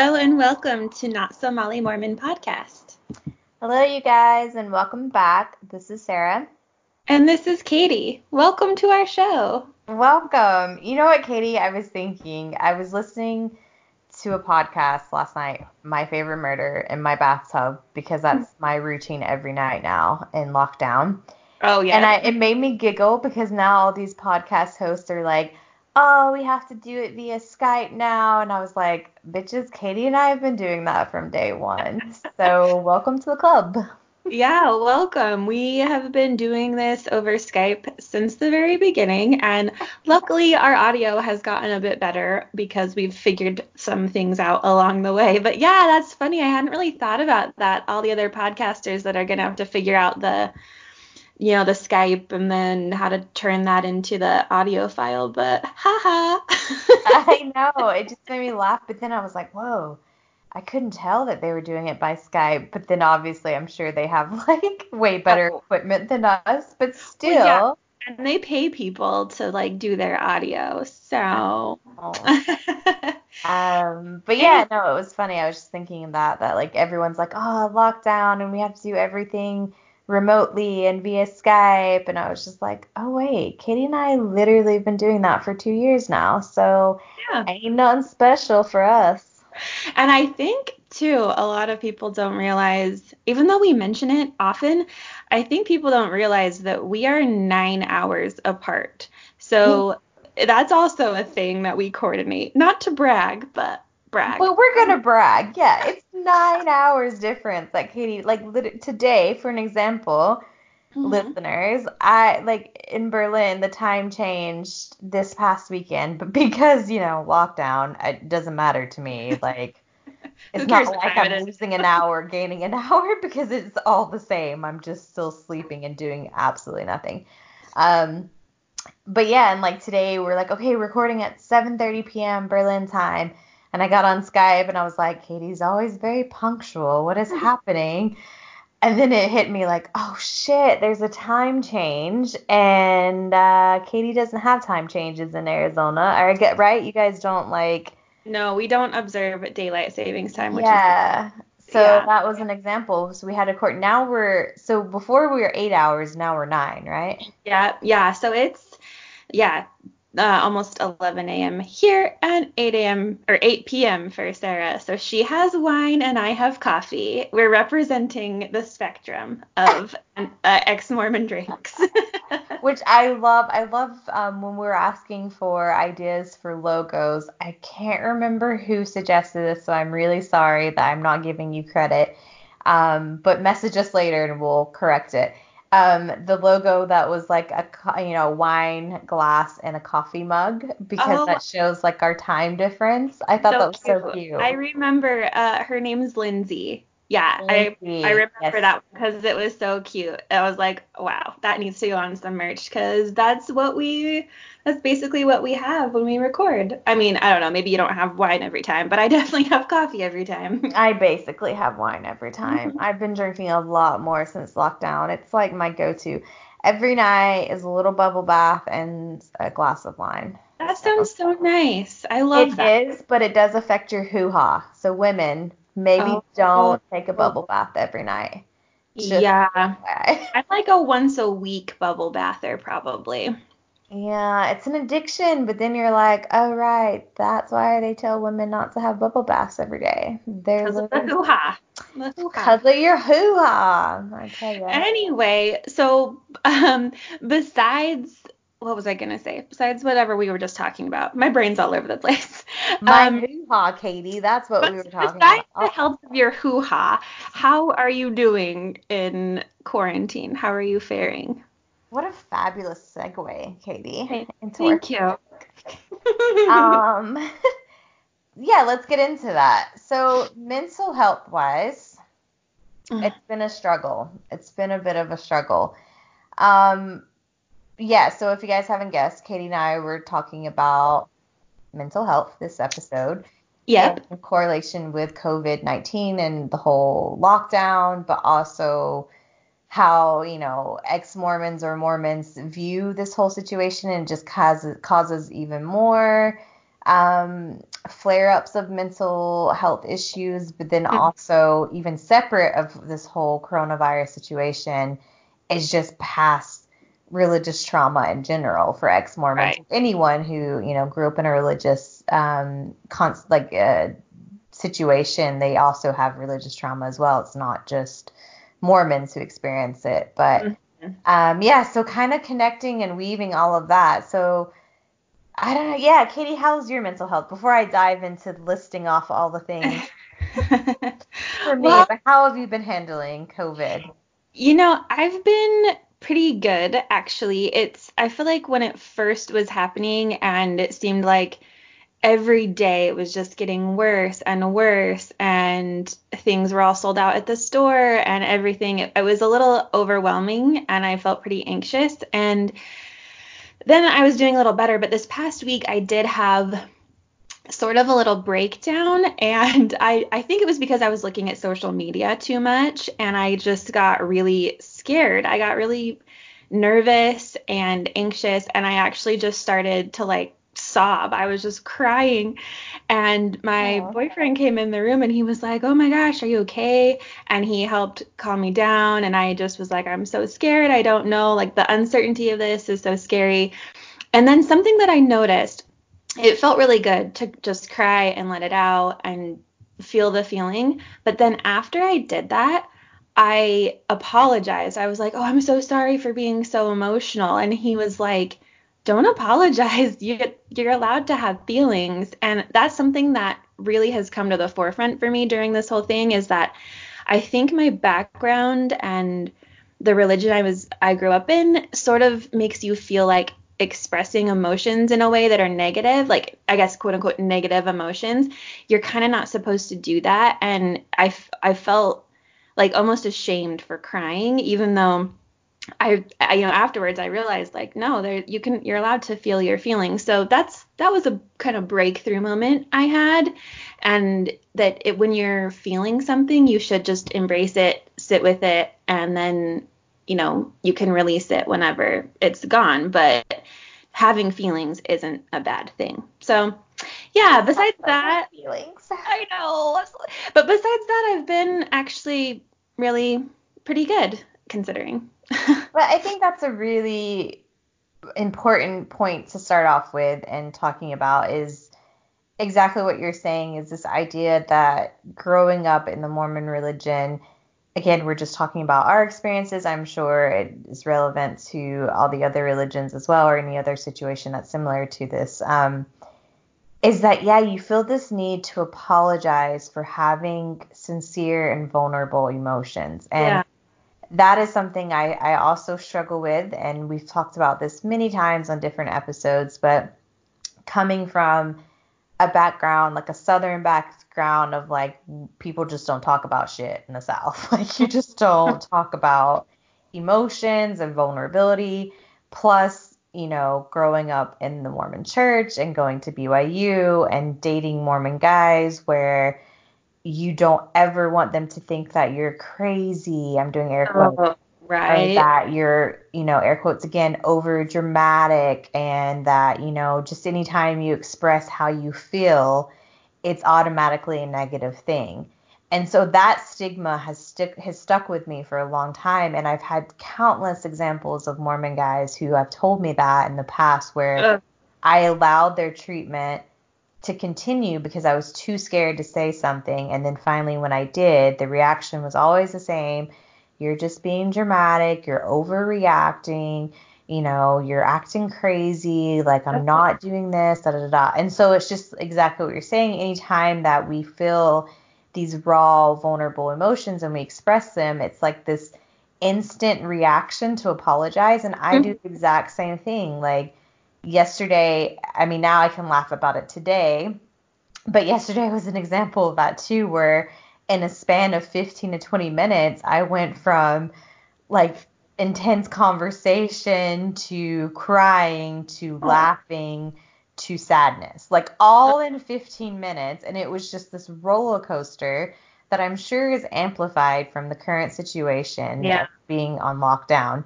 Hello and welcome to Not So Molly Mormon podcast. Hello, you guys, and welcome back. This is Sarah. And this is Katie. Welcome to our show. Welcome. You know what, Katie? I was thinking, I was listening to a podcast last night, My Favorite Murder, in my bathtub because that's mm. my routine every night now in lockdown. Oh, yeah. And I, it made me giggle because now all these podcast hosts are like, oh, we have to do it via Skype now. And I was like, bitches, Katie and I have been doing that from day one. So welcome to the club. Yeah, welcome. We have been doing this over Skype since the very beginning, and luckily our audio has gotten a bit better because we've figured some things out along the way. But yeah, that's funny. I hadn't really thought about that. All the other podcasters that are going to have to figure out the you know, the Skype and then how to turn that into the audio file, but haha. I know. It just made me laugh, but then I was like, whoa. I couldn't tell that they were doing it by Skype, but then obviously I'm sure they have like way better oh. equipment than us, but still. Well, yeah. And they pay people to like do their audio, so. Um, but yeah, no, it was funny. I was just thinking that that like everyone's like, oh, lockdown, and we have to do everything remotely and via Skype. And I was just like, oh, wait, Katie and I literally have been doing that for two years now. So yeah. ain't nothing special for us. And I think, too, a lot of people don't realize, even though we mention it often, I think people don't realize that we are nine hours apart. So mm. that's also a thing that we coordinate. Not to brag, but brag. Well, we're gonna brag. Yeah, it's nine hours difference. Like Katie, like lit- today, for an example, mm-hmm. listeners, I like in Berlin, the time changed this past weekend, but because you know lockdown, it doesn't matter to me. Like. It's not like I'm losing an hour, gaining an hour because it's all the same. I'm just still sleeping and doing absolutely nothing. Um, but yeah, and like today we're like, okay, recording at 7:30 p.m. Berlin time. And I got on Skype and I was like, Katie's always very punctual. What is happening? And then it hit me like, oh shit, there's a time change, and uh, Katie doesn't have time changes in Arizona. I get right? You guys don't like. No, we don't observe daylight savings time. Which yeah. Is, so yeah. that was an example. So we had a court. Now we're so before we were eight hours. Now we're nine, right? Yeah, yeah. So it's yeah uh, almost 11 a.m. here and 8 a.m. or 8 p.m. for Sarah. So she has wine and I have coffee. We're representing the spectrum of uh, ex-Mormon drinks. Which I love. I love um, when we are asking for ideas for logos. I can't remember who suggested this, so I'm really sorry that I'm not giving you credit. Um, but message us later and we'll correct it um, the logo that was like a you know wine glass and a coffee mug because oh, that shows like our time difference. I thought so that was cute. so cute. I remember uh, her name's Lindsay. Yeah, I I remember yes. that because it was so cute. I was like, wow, that needs to go on some merch because that's what we that's basically what we have when we record. I mean, I don't know, maybe you don't have wine every time, but I definitely have coffee every time. I basically have wine every time. I've been drinking a lot more since lockdown. It's like my go-to. Every night is a little bubble bath and a glass of wine. That sounds so nice. I love it that. It is, but it does affect your hoo-ha. So women, maybe oh, don't take a bubble bath every night. Just yeah. I'm like a once a week bubble bather probably. Yeah, it's an addiction, but then you're like, oh right, that's why they tell women not to have bubble baths every day. Because of the hoo ha. Because of your hoo ha. Anyway, so um, besides what was I gonna say? Besides whatever we were just talking about, my brain's all over the place. My um, hoo ha, Katie. That's what we were talking besides about. the health of your hoo ha, how are you doing in quarantine? How are you faring? What a fabulous segue, Katie. Into Thank you. um, yeah, let's get into that. So, mental health wise, it's been a struggle. It's been a bit of a struggle. Um, yeah, so if you guys haven't guessed, Katie and I were talking about mental health this episode. Yep. In correlation with COVID 19 and the whole lockdown, but also how you know ex Mormons or Mormons view this whole situation and just causes causes even more um, flare ups of mental health issues, but then also, even separate of this whole coronavirus situation, is just past religious trauma in general for ex Mormons. Right. Anyone who, you know, grew up in a religious, um, const- like, uh, situation, they also have religious trauma as well. It's not just Mormons who experience it, but Mhm. um, yeah, so kind of connecting and weaving all of that. So I don't know. Yeah, Katie, how's your mental health? Before I dive into listing off all the things for me, Well, but how have you been handling COVID? You know, I've been pretty good actually. It's I feel like when it first was happening and it seemed like every day it was just getting worse and worse and things were all sold out at the store and everything it, it was a little overwhelming and I felt pretty anxious and then I was doing a little better, but this past week I did have sort of a little breakdown and I, I think it was because I was looking at social media too much and I just got really scared. I got really nervous and anxious and I actually just started to like sob. I was just crying and my Aw. boyfriend came in the room and he was like, "Oh my gosh, are you okay?" and he helped calm me down and I just was like, "I'm so scared. I don't know. Like the uncertainty of this is so scary." And then something that I noticed it felt really good to just cry and let it out and feel the feeling. But then after I did that, I apologized. I was like, "Oh, I'm so sorry for being so emotional." And he was like, "Don't apologize. You you're allowed to have feelings." And that's something that really has come to the forefront for me during this whole thing is that I think my background and the religion I was I grew up in sort of makes you feel like expressing emotions in a way that are negative, like I guess quote unquote negative emotions. You're kind of not supposed to do that, and I I felt like almost ashamed for crying, even though I, I you know afterwards I realized like no there you can you're allowed to feel your feelings so that's that was a kind of breakthrough moment I had and that it when you're feeling something you should just embrace it sit with it and then you know you can release it whenever it's gone but having feelings isn't a bad thing. So yeah besides that feelings. I know. But besides that I've been actually really pretty good considering. But I think that's a really important point to start off with and talking about is exactly what you're saying is this idea that growing up in the Mormon religion, again, we're just talking about our experiences. I'm sure it is relevant to all the other religions as well, or any other situation that's similar to this. Um, is that, yeah, you feel this need to apologize for having sincere and vulnerable emotions. And yeah that is something I, I also struggle with, and we've talked about this many times on different episodes, but coming from a background, like a southern background of like people just don't talk about shit in the South. Like you just don't talk about emotions and vulnerability. Plus, you know, growing up in the Mormon church and going to BYU and dating Mormon guys where you don't ever want them to think that you're crazy. I'm doing air quotes. Oh. Right. that you're, you know, air quotes again, over dramatic, and that, you know, just anytime you express how you feel, it's automatically a negative thing. And so that stigma has stick has stuck with me for a long time, and I've had countless examples of Mormon guys who have told me that in the past where Ugh. I allowed their treatment to continue because I was too scared to say something. And then finally, when I did, the reaction was always the same. You're just being dramatic. You're overreacting. You know, you're acting crazy. Like, I'm not doing this, da da da. da. And so it's just exactly what you're saying. Anytime that we feel these raw, vulnerable emotions and we express them, it's like this instant reaction to apologize. And I do mm-hmm. the exact same thing. Like, yesterday, I mean, now I can laugh about it today, but yesterday was an example of that too, where in a span of 15 to 20 minutes, I went from like intense conversation to crying to oh. laughing to sadness, like all in 15 minutes. And it was just this roller coaster that I'm sure is amplified from the current situation Yeah. of being on lockdown.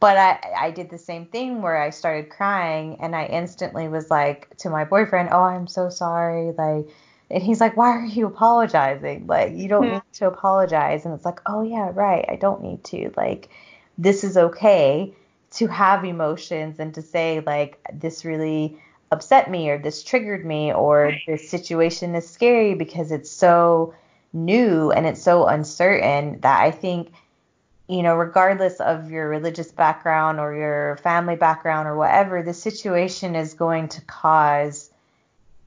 but I, I did the same thing where I started crying and I instantly was like to my boyfriend, Oh, I'm so sorry. Like, and he's like, Why are you apologizing? Like, you don't hmm. need to apologize. And it's like, Oh, yeah, right. I don't need to. Like, this is okay to have emotions and to say, like, this really upset me or this triggered me or this situation is scary because it's so new and it's so uncertain that I think you know, regardless of your religious background or your family background or whatever, the situation is going to cause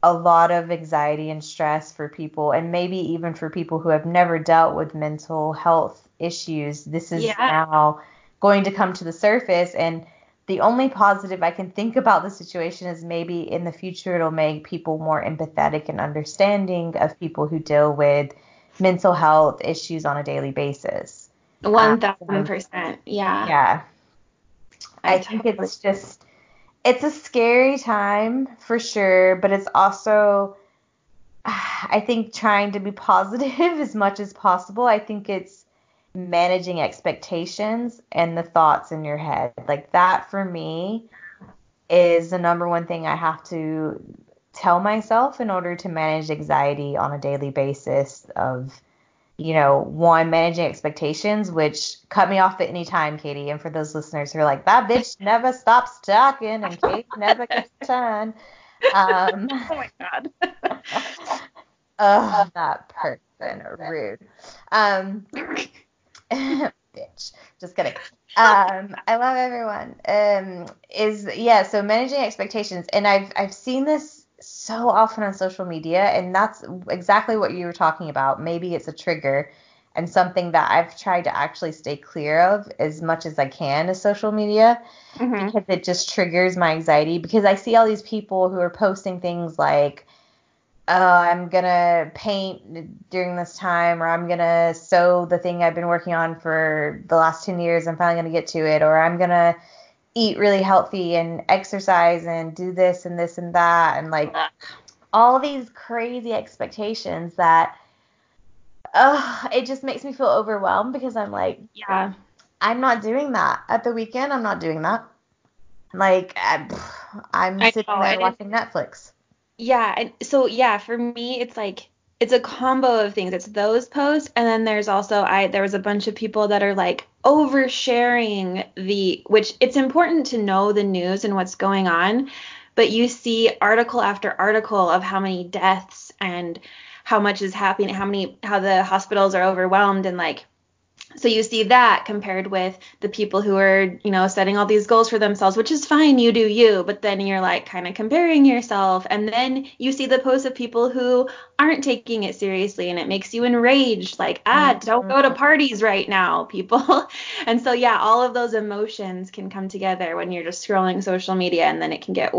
a lot of anxiety and stress for people, and maybe even for people who have never dealt with mental health issues. This is yeah. now going to come to the surface. And the only positive I can think about the situation is maybe in the future it'll make people more empathetic and understanding of people who deal with mental health issues on a daily basis. One thousand um, percent. Yeah. Yeah. I, I think totally. it's just it's a scary time for sure, but it's also I think trying to be positive as much as possible. I think it's managing expectations and the thoughts in your head. Like that for me is the number one thing I have to tell myself in order to manage anxiety on a daily basis of you know, one, managing expectations, which cut me off at any time, Katie. And for those listeners who are like, that bitch never stops talking and Kate never gets done. Um, oh my God. oh, that person, rude. Um, bitch. Just kidding. Um, I love everyone. Um, is yeah. So managing expectations, and I've I've seen this so often on social media, and that's exactly what you were talking about. Maybe it's a trigger and something that I've tried to actually stay clear of as much as I can is social media mm-hmm. because it just triggers my anxiety because I see all these people who are posting things like oh, I'm gonna paint during this time, or I'm gonna sew the thing I've been working on for the last 10 years. I'm finally gonna get to it, or I'm gonna eat really healthy and exercise and do this and this and that and like all these crazy expectations that uh it just makes me feel overwhelmed because I'm like yeah. I'm not doing that. At the weekend I'm not doing that. Like I'm, I'm sitting know, there watching Netflix. Yeah and so yeah for me it's like it's a combo of things. It's those posts, and then there's also I there was a bunch of people that are like oversharing the which it's important to know the news and what's going on, but you see article after article of how many deaths and how much is happening, how many how the hospitals are overwhelmed and like so you see that compared with the people who are, you know, setting all these goals for themselves, which is fine, you do you, but then you're like kind of comparing yourself. And then you see the posts of people who aren't taking it seriously and it makes you enraged, like, ah, don't go to mm-hmm. parties right now, people. and so, yeah, all of those emotions can come together when you're just scrolling social media and then it can get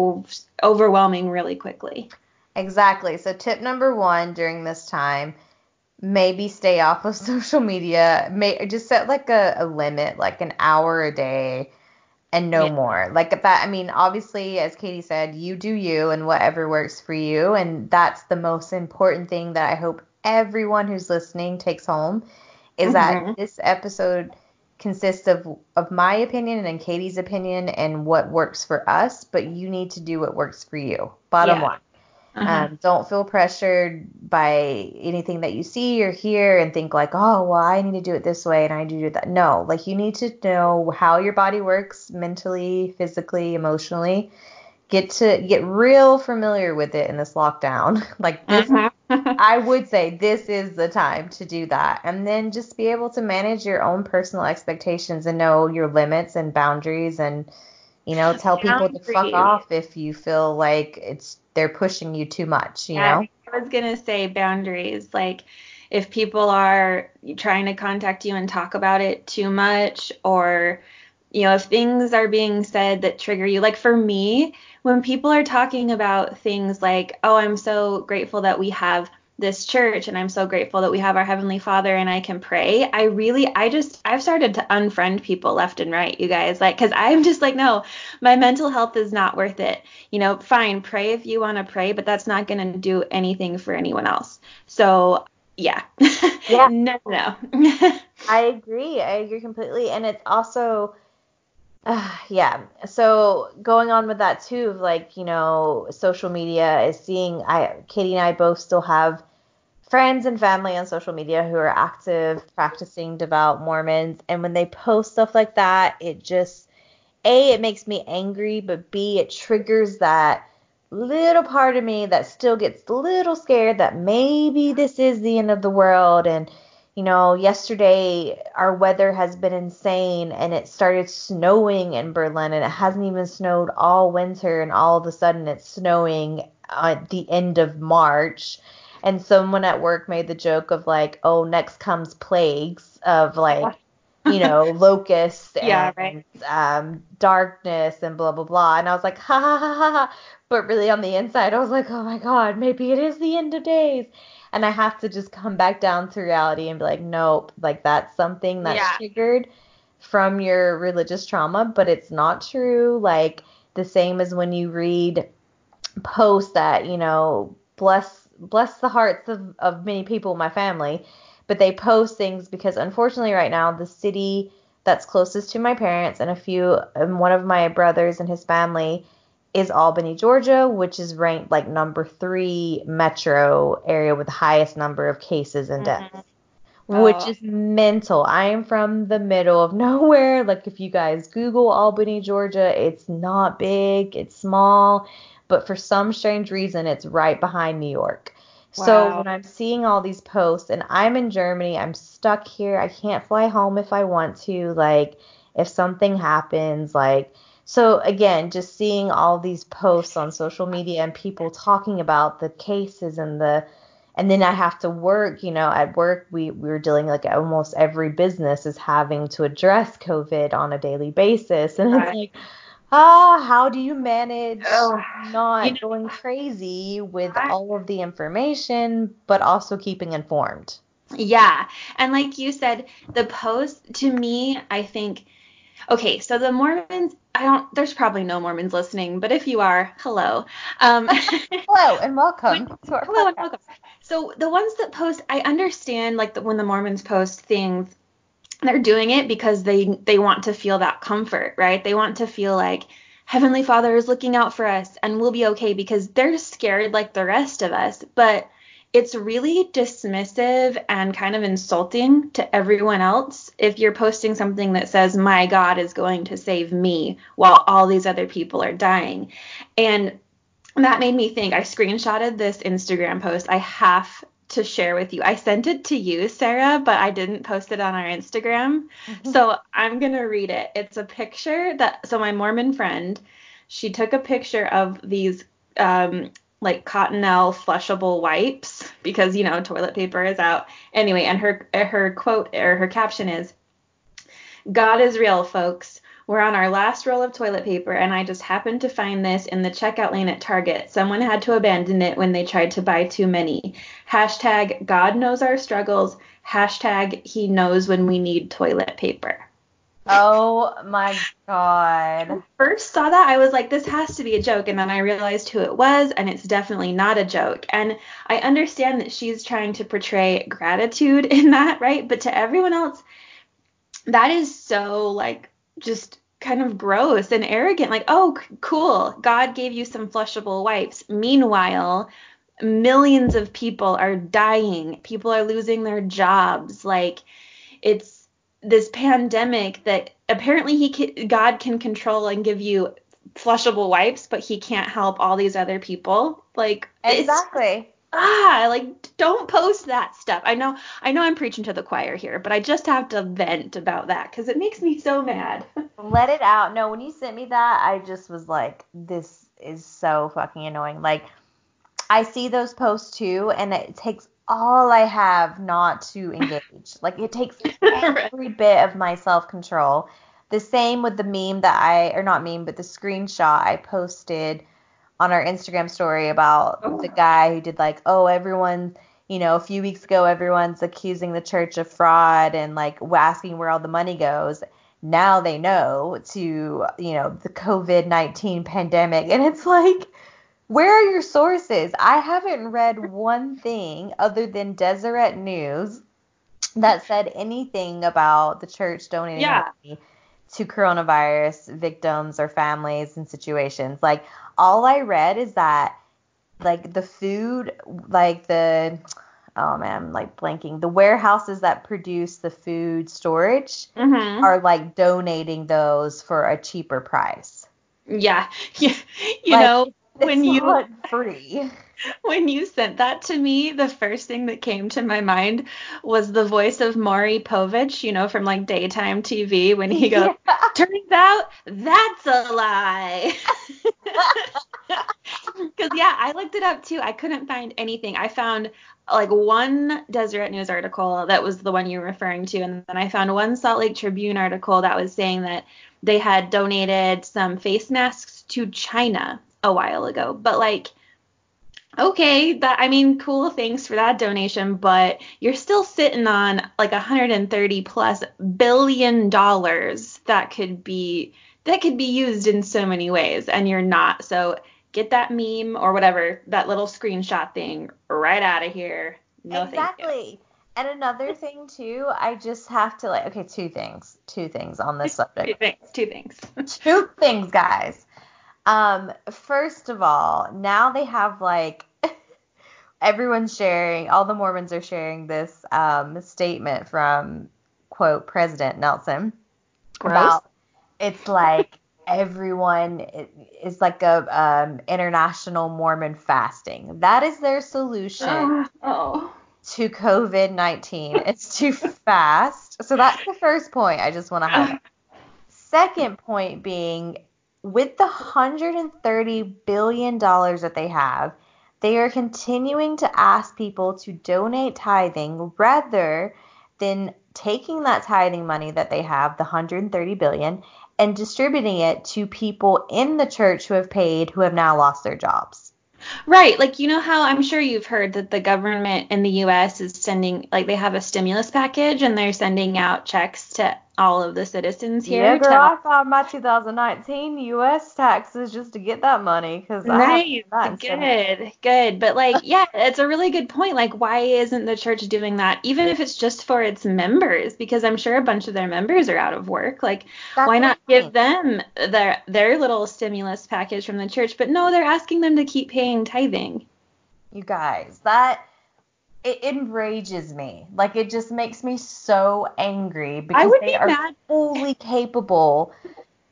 overwhelming really quickly. Exactly. So, tip number one during this time maybe stay off of social media. May just set like a, a limit, like an hour a day and no yeah. more. Like that I mean, obviously as Katie said, you do you and whatever works for you and that's the most important thing that I hope everyone who's listening takes home is mm-hmm. that this episode consists of of my opinion and Katie's opinion and what works for us, but you need to do what works for you. Bottom yeah. line. Uh-huh. Um, don't feel pressured by anything that you see or hear and think like, oh, well, I need to do it this way and I need to do that. No, like you need to know how your body works mentally, physically, emotionally. Get to get real familiar with it in this lockdown. like this, uh-huh. I would say this is the time to do that, and then just be able to manage your own personal expectations and know your limits and boundaries and you know tell people to fuck off if you feel like it's they're pushing you too much, you yeah, know? I was going to say boundaries. Like, if people are trying to contact you and talk about it too much, or, you know, if things are being said that trigger you, like for me, when people are talking about things like, oh, I'm so grateful that we have this church and I'm so grateful that we have our heavenly father and I can pray. I really I just I've started to unfriend people left and right, you guys. Like cuz I'm just like no, my mental health is not worth it. You know, fine, pray if you want to pray, but that's not going to do anything for anyone else. So, yeah. Yeah. no, no. I agree. I agree completely and it's also Uh, yeah. So going on with that too, of like you know, social media is seeing. I Katie and I both still have friends and family on social media who are active practicing devout Mormons, and when they post stuff like that, it just a it makes me angry, but b it triggers that little part of me that still gets a little scared that maybe this is the end of the world and you know, yesterday our weather has been insane and it started snowing in Berlin and it hasn't even snowed all winter and all of a sudden it's snowing at the end of March. And someone at work made the joke of like, oh, next comes plagues of like, you know, locusts and Yeah, right. um, darkness and blah blah blah. And I was like, ha ha ha ha ha. But really on the inside, I was like, oh my god, maybe it is the end of days. And I have to just come back down to reality and be like, nope, like that's something that's Yeah. triggered from your religious trauma, but it's not true. Like the same as when you read posts that, you know, bless bless the hearts of, of many people in my family, but they post things because unfortunately right now the city that's closest to my parents and a few and one of my brothers and his family is Albany, Georgia, which is ranked like number three metro area with the highest number of cases and mm-hmm. deaths. Which Oh. is mental. I am from the middle of nowhere. Like if you guys Google Albany, Georgia, it's not big, it's small, but for some strange reason it's right behind New York. So when I'm seeing all these posts and I'm in Germany, I'm stuck here. I can't fly home if I want to. Like if something happens, like so again, just seeing all these posts on social media and people talking about the cases and the and then I have to work, you know, at work we, we were dealing like almost every business is having to address COVID on a daily basis. And it's Right. like, ah, how do you manage Ugh. not You know- going crazy with I- all of the information, but also keeping informed? Yeah. And like you said, the post to me, I think okay, so the Mormons, I don't there's probably no Mormons listening, but if you are, hello. Um Hello and welcome Hello and welcome. So the ones that post, I understand like the, when the Mormons post things, they're doing it because they they want to feel that comfort, right? They want to feel like Heavenly Father is looking out for us and we'll be okay because they're scared like the rest of us. But it's really dismissive and kind of insulting to everyone else if you're posting something that says my God is going to save me while all these other people are dying. And that made me think. I screenshotted this Instagram post. I have to share with you. I sent it to you, Sarah, but I didn't post it on our Instagram. So I'm going to read it. It's a picture that, so my Mormon friend, she took a picture of these, um, like Cottonelle flushable wipes because, you know, toilet paper is out. Anyway, and her, her quote or her caption is, God is real, folks. We're on our last roll of toilet paper, and I just happened to find this in the checkout lane at Target. Someone had to abandon it when they tried to buy too many. Hashtag God knows our struggles. Hashtag He knows when we need toilet paper. Oh my god. First saw that, I was like, this has to be a joke. And then I realized who it was, and it's definitely not a joke. And I understand that she's trying to portray gratitude in that, right? But to everyone else, that is so like just kind of gross and arrogant. Like, oh, cool. God gave you some flushable wipes. Meanwhile, millions of people are dying. People are losing their jobs. Like, it's this pandemic that apparently he God can control and give you flushable wipes, but he can't help all these other people. Like, Exactly. Ah like don't post that stuff i know i know i'm preaching to the choir here but i just have to vent about that because it makes me so mad Let it out. No, when you sent me that, I just was like, this is so fucking annoying. Like, I see those posts too, and it takes all I have not to engage. Like, it takes every bit of my self control. The same with the meme that I, or not meme, but the screenshot I posted on our Instagram story about Oh. the guy who did like, oh, everyone, you know, a few weeks ago, everyone's accusing the church of fraud and like asking where all the money goes. Now they know to, you know, the COVID 19 pandemic. And it's like, where are your sources? I haven't read one thing other than Deseret News that said anything about the church donating Yeah. money to coronavirus victims or families and situations. Like all I read is that like the food, like the oh man, I'm like blanking. The warehouses that produce the food storage Mhm. are like donating those for a cheaper price. Yeah. Yeah. You Like, know, when you free. when you sent that to me, the first thing that came to my mind was the voice of Maury Povich, you know, from like daytime TV when he goes, "Turns out that's a lie." Because yeah, I looked it up too. I couldn't find anything. I found like one Deseret News article that was the one you were referring to, and then I found one Salt Lake Tribune article that was saying that they had donated some face masks to China a while ago. But like, okay, that I mean, cool, thanks for that donation, but you're still sitting on like 130 plus billion dollars that could be that could be used in so many ways, and you're not. So get that meme or whatever, that little screenshot thing right out of here. No, exactly. And another thing too, I just have to like okay, two things. Two things on this subject. Two things. Two things. two things, guys. Um, first of all, now they have like everyone's sharing, all the Mormons are sharing this um, statement from quote President Nelson Gross. about it's like everyone is like a um, international Mormon fasting. That is their solution Oh, oh. to COVID 19. It's to fast. So that's the first point I just want to highlight. Second point being with the $130 billion that they have, they are continuing to ask people to donate tithing rather than taking that tithing money that they have, the 130 billion, and distributing it to people in the church who have paid who have now lost their jobs. Right. Like, you know how I'm sure you've heard that the government in the U.S. is sending, like, they have a stimulus package and they're sending out checks to all of the citizens here. Yeah, to- girl, I filed my 2019 U.S. taxes just to get that money because Nice, I haven't that in good, good. But like, yeah, it's a really good point. Like, why isn't the church doing that, even if it's just for its members? Because I'm sure a bunch of their members are out of work. Like, That's why not give mean. them their their little stimulus package from the church? But no, they're asking them to keep paying tithing. You guys, that it enrages me. Like it just makes me so angry because would they be are mad. fully capable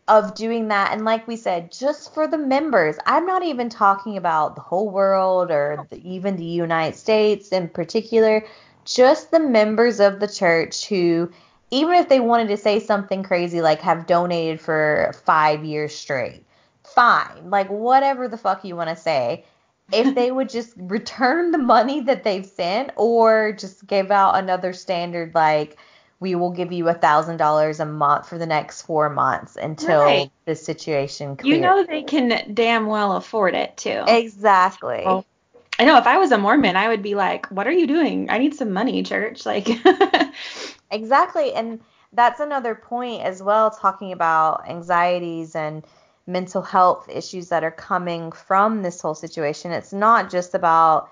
of doing that. And like we said, just for the members. I'm not even talking about the whole world or the, even the United States in particular. Just the members of the church who, even if they wanted to say something crazy like have donated for five years straight, fine. Like whatever the fuck you want to say if they would just return the money that they've sent or just give out another standard like we will give you a thousand dollars a month for the next four months until Right. the situation clears. You know they can damn well afford it too. exactly. Oh. I know if I was a Mormon, I would be like, "What are you doing? I need some money, church." Like, Exactly. And that's another point as well, talking about anxieties and mental health issues that are coming from this whole situation. It's not just about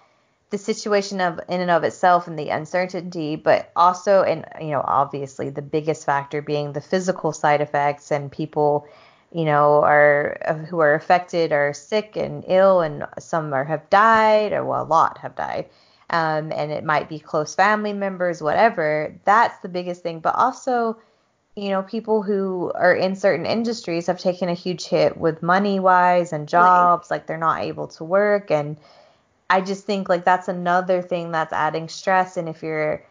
the situation of in and of itself and the uncertainty, but also and you know, obviously the biggest factor being the physical side effects and people you know, are who are affected are sick and ill, and some are have died, or well, a lot have died um, and it might be close family members, whatever. That's the biggest thing. But also, you know, people who are in certain industries have taken a huge hit with money wise and jobs, like they're not able to work. And I just think like that's another thing that's adding stress. And if you're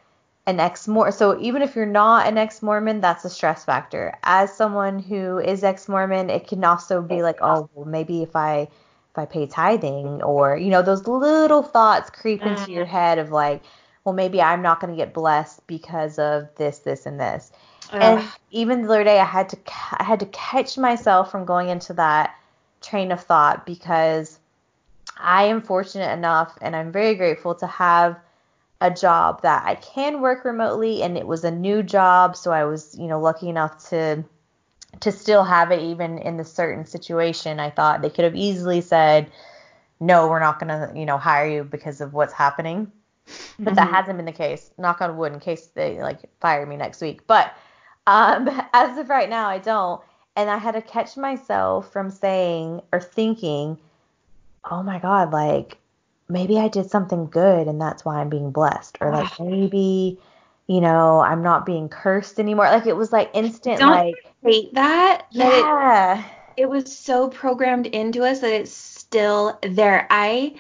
an ex Mormon, so even if you're not an ex Mormon, that's a stress factor. As someone who is ex Mormon, it can also be like, oh, well, maybe if I if I pay tithing or you know those little thoughts creep into your mm. head of like well maybe I'm not going to get blessed because of this this and this and even the other day I had to I had to catch myself from going into that train of thought because I am fortunate enough and I'm very grateful to have a job that I can work remotely and it was a new job so I was you know lucky enough to to still have it even in the certain situation. I thought they could have easily said no we're not going to you know hire you because of what's happening. But that Mhm. hasn't been the case. Knock on wood in case they like fire me next week. But Um, as of right now, I don't. And I had to catch myself from saying or thinking, oh my God, like maybe I did something good and that's why I'm being blessed. Or like maybe, you know, I'm not being cursed anymore. Like it was like instant, Don't like, hate that. that it- yeah. it was so programmed into us that it's still there. I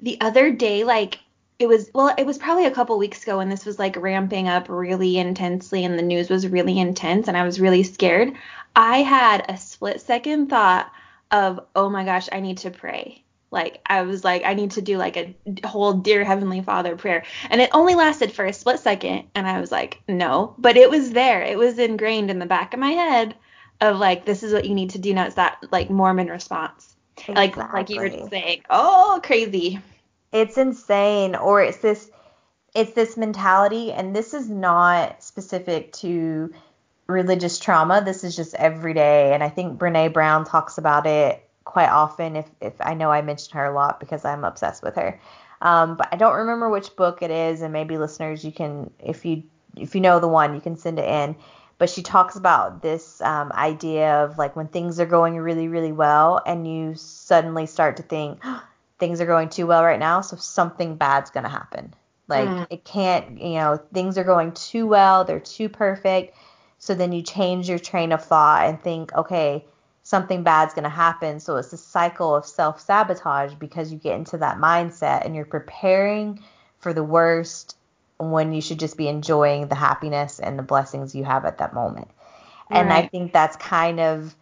the other day like it was well it was probably a couple weeks ago when this was like ramping up really intensely and the news was really intense and I was really scared. I had a split second thought of oh my gosh, I need to pray. Like I was like I need to do like a whole dear heavenly father prayer. And it only lasted for a split second and I was like no, but it was there. It was ingrained in the back of my head of like this is what you need to do now. It's that like Mormon response. Like like you were just saying, oh crazy. It's insane. Or it's this it's this mentality and this is not specific to religious trauma. This is just everyday and I think Brene Brown talks about it quite often if if I know I mention her a lot because I'm obsessed with her. Um, but I don't remember which book it is and maybe listeners you can if you if you know the one you can send it in. But she talks about this um, idea of like when things are going really really well and you suddenly start to think things are going too well right now, so something bad's gonna happen. Like Mm. it can't, you know, things are going too well, they're too perfect. So then you change your train of thought and think, okay, something bad's gonna happen. So it's a cycle of self sabotage because you get into that mindset and you're preparing for the worst when you should just be enjoying the happiness and the blessings you have at that moment. And I think that's kind of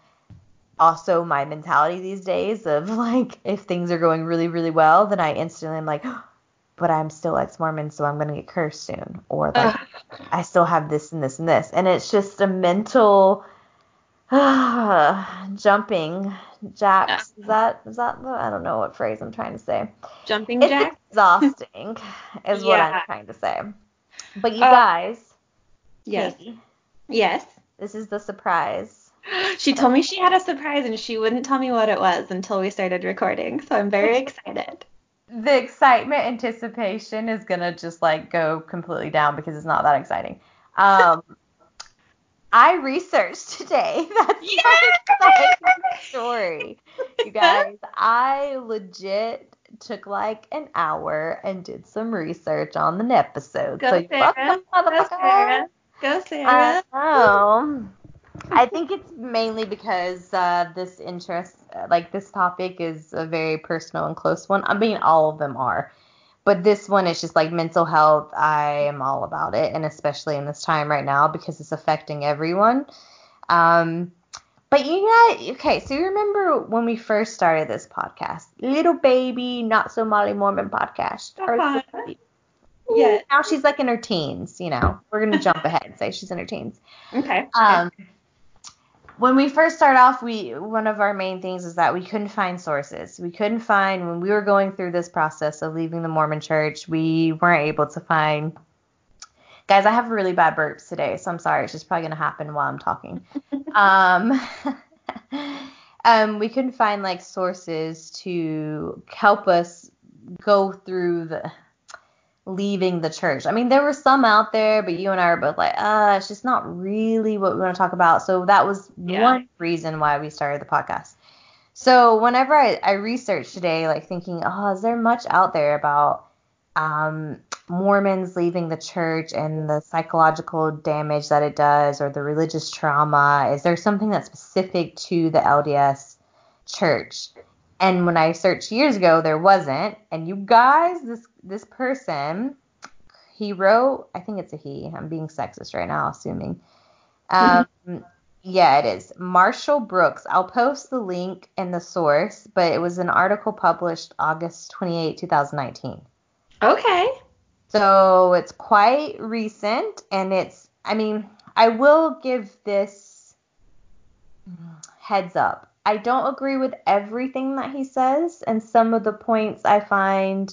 also my mentality these days of like if things are going really really well then i instantly am like but i'm still ex-mormon so i'm going to get cursed soon. Or like i still have this and this and this. And it's just a mental jumping jacks is that is that the i don't know what phrase i'm trying to say. Jumping it's jack. exhausting is what i'm trying to say. But you Uh, guys Yes. Katie, Yes. this is the surprise She told me she had a surprise and she wouldn't tell me what it was until we started recording. So I'm very excited. the excitement anticipation is gonna just like go completely down because it's not that exciting. Um, I researched today. That's Yes! my exciting story, you guys. I legit took like an hour and did some research on the episode. Go so you're Sarah. welcome, Go. Sarah. Go Sarah. Um, I think it's mainly because uh, this interest, uh, like this topic, is a very personal and close one. I mean, all of them are, but this one is just like mental health. I am all about it, and especially in this time right now because it's affecting everyone. Um, but you got okay. So you remember when we first started this podcast, little baby, not so Molly Mormon podcast. Uh-huh. Yes. Now she's like in her teens. You know, we're gonna jump ahead and say she's in her teens. Okay. Um, when we first start off, we one of our main things is that we couldn't find sources. We couldn't find when we were going through this process of leaving the Mormon Church. We weren't able to find. Guys, I have really bad burps today, so I'm sorry. It's just probably gonna happen while I'm talking. um, um, we couldn't find like sources to help us go through the leaving the church. I mean, there were some out there, but you and I are both like, uh, it's just not really what we want to talk about. So that was Yeah. one reason why we started the podcast. So whenever I, I researched today, like thinking, oh, is there much out there about um, Mormons leaving the church and the psychological damage that it does or the religious trauma? Is there something that's specific to the LDS church? And when I searched years ago, there wasn't. And you guys, this this person, he wrote, I think it's a he. I'm being sexist right now, assuming. Um, yeah, it is. Marshall Brooks. I'll post the link and the source, but it was an article published August 28, 2019. Okay. So it's quite recent, and it's, I mean, I will give this heads up. I don't agree with everything that he says, and some of the points I find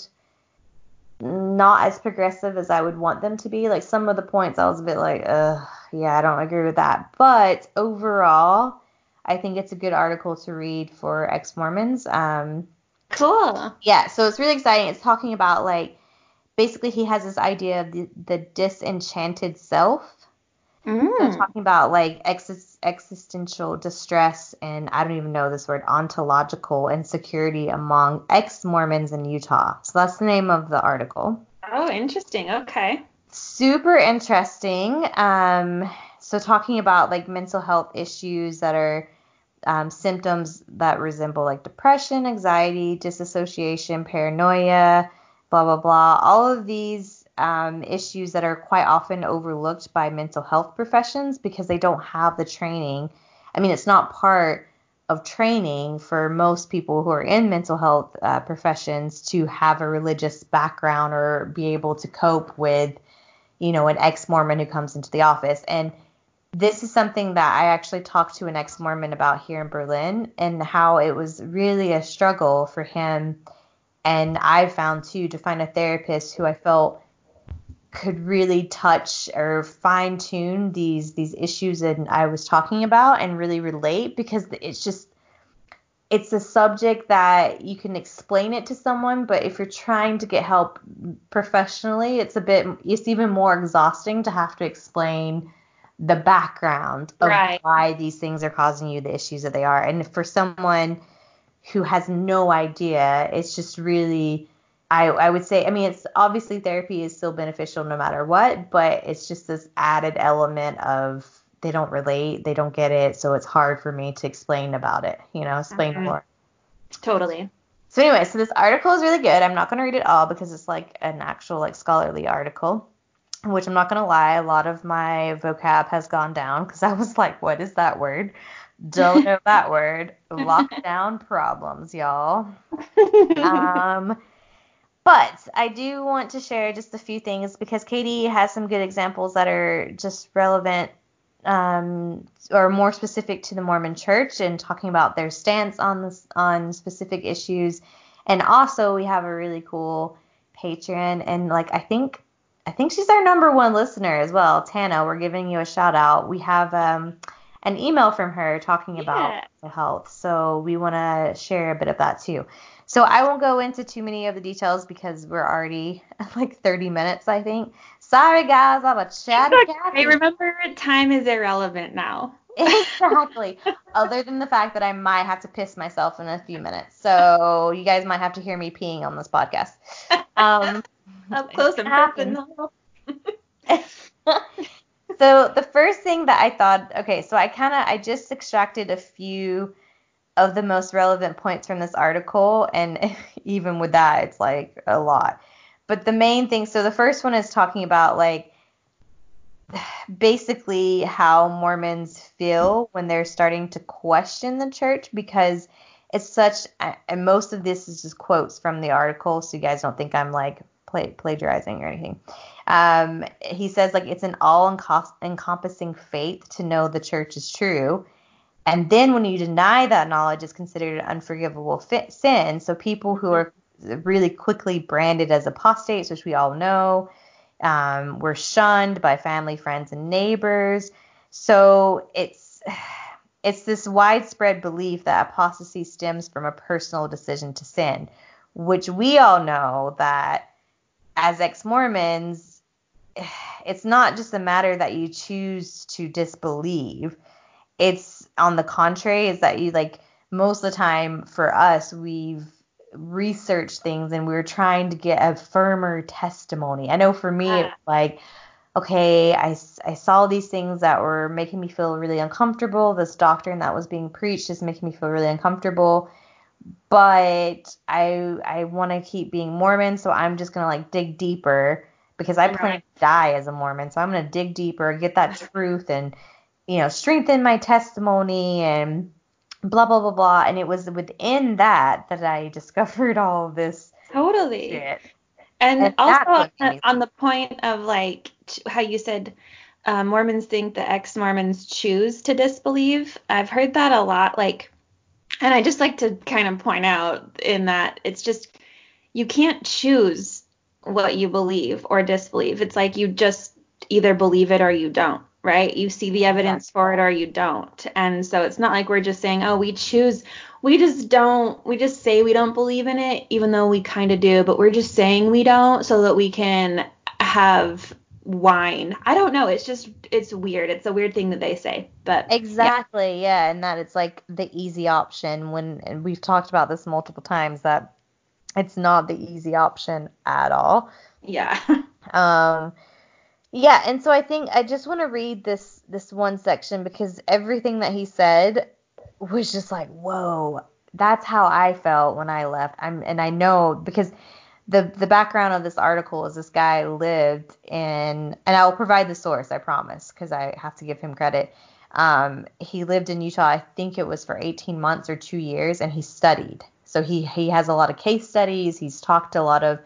not as progressive as I would want them to be. Like some of the points I was a bit like, ugh, yeah, I don't agree with that. But overall, I think it's a good article to read for ex Mormons. Um, Cool. yeah, so it's really exciting. It's talking about like basically he has this idea of the, the disenchanted self. Mm. So talking about like ex- existential distress and I don't even know this word ontological insecurity among ex-Mormons in Utah. So that's the name of the article. Oh, interesting. Okay. Super interesting. Um, so talking about like mental health issues that are um, symptoms that resemble like depression, anxiety, disassociation, paranoia, blah blah blah. All of these um, issues that are quite often overlooked by mental health professions because they don't have the training. I mean, it's not part of training for most people who are in mental health uh, professions to have a religious background or be able to cope with, you know, an ex Mormon who comes into the office. And this is something that I actually talked to an ex Mormon about here in Berlin and how it was really a struggle for him. And I found too to find a therapist who I felt could really touch or fine tune these these issues that I was talking about and really relate because it's just it's a subject that you can explain it to someone, but if you're trying to get help professionally, it's a bit it's even more exhausting to have to explain the background of right. why these things are causing you the issues that they are. And for someone who has no idea, it's just really I, I would say, I mean, it's obviously therapy is still beneficial no matter what, but it's just this added element of they don't relate, they don't get it, so it's hard for me to explain about it, you know, explain mm-hmm. more. Totally. So anyway, so this article is really good. I'm not going to read it all because it's like an actual like scholarly article, which I'm not going to lie, a lot of my vocab has gone down because I was like, what is that word? Don't know that word. Lockdown problems, y'all. Um but I do want to share just a few things because Katie has some good examples that are just relevant um, or more specific to the Mormon Church and talking about their stance on this on specific issues. And also we have a really cool patron and like I think I think she's our number one listener as well. Tana, we're giving you a shout out. We have um, an email from her talking about yeah. health, so we want to share a bit of that too. So I won't go into too many of the details because we're already like 30 minutes, I think. Sorry, guys, I'm a chatty I remember time is irrelevant now. exactly. Other than the fact that I might have to piss myself in a few minutes, so you guys might have to hear me peeing on this podcast. Um, Up close and personal. so the first thing that I thought, okay, so I kind of I just extracted a few of the most relevant points from this article, and even with that, it's like a lot. But the main thing, so the first one is talking about like basically how Mormons feel when they're starting to question the church because it's such, and most of this is just quotes from the article, so you guys don't think I'm like plagiarizing or anything. Um, he says like it's an all encompassing faith to know the church is true and then when you deny that knowledge, it's considered an unforgivable fit, sin. So people who are really quickly branded as apostates, which we all know, um, were shunned by family, friends, and neighbors. So it's it's this widespread belief that apostasy stems from a personal decision to sin, which we all know that as ex-Mormons, it's not just a matter that you choose to disbelieve it's on the contrary is that you like most of the time for us we've researched things and we are trying to get a firmer testimony. I know for me it's like okay, I, I saw these things that were making me feel really uncomfortable. This doctrine that was being preached is making me feel really uncomfortable. But I I want to keep being Mormon, so I'm just gonna like dig deeper because I plan to die as a Mormon. So I'm gonna dig deeper, get that truth, and you know, strengthen my testimony and blah blah blah blah. And it was within that that I discovered all of this. Totally. Shit. And, and also on, on the point of like how you said uh, Mormons think the ex-Mormons choose to disbelieve. I've heard that a lot. Like, and I just like to kind of point out in that it's just you can't choose what you believe or disbelieve. It's like you just either believe it or you don't right? You see the evidence for it or you don't. And so it's not like we're just saying, oh, we choose, we just don't, we just say we don't believe in it, even though we kind of do, but we're just saying we don't so that we can have wine. I don't know. It's just it's weird. It's a weird thing that they say, but exactly, yeah, yeah and that it's like the easy option when and we've talked about this multiple times that it's not the easy option at all. Yeah. um yeah, and so I think I just want to read this this one section because everything that he said was just like, whoa, that's how I felt when I left. I'm and I know because the the background of this article is this guy lived in and I'll provide the source, I promise, because I have to give him credit. Um, he lived in Utah, I think it was for 18 months or two years, and he studied. So he he has a lot of case studies. He's talked to a lot of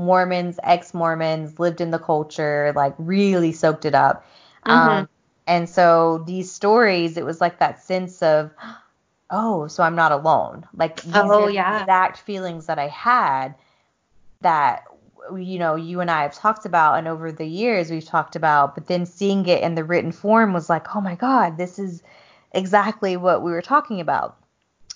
Mormons, ex-Mormons, lived in the culture, like really soaked it up. Mm-hmm. Um, and so these stories, it was like that sense of, oh, so I'm not alone. Like these oh, yeah. exact feelings that I had that you know you and I have talked about and over the years we've talked about but then seeing it in the written form was like oh my god this is exactly what we were talking about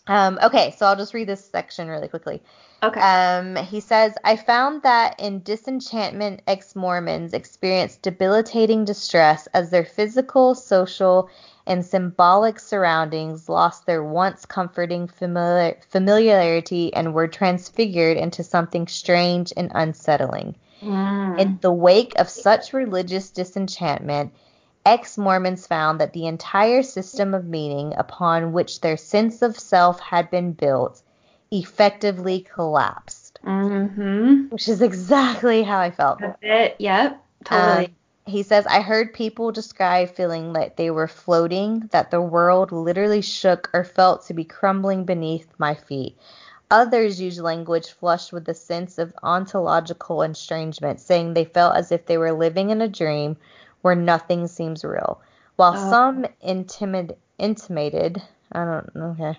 um, okay so I'll just read this section really quickly okay um, he says I found that in disenchantment ex-Mormons experience debilitating distress as their physical social and symbolic surroundings lost their once comforting familiar, familiarity and were transfigured into something strange and unsettling. Mm. In the wake of such religious disenchantment, ex Mormons found that the entire system of meaning upon which their sense of self had been built effectively collapsed. Mm-hmm. Which is exactly how I felt. That's it. Yep. Totally. Um, he says, I heard people describe feeling like they were floating, that the world literally shook or felt to be crumbling beneath my feet. Others use language flushed with a sense of ontological estrangement, saying they felt as if they were living in a dream where nothing seems real. While oh. some intimid- intimated I don't know. Okay.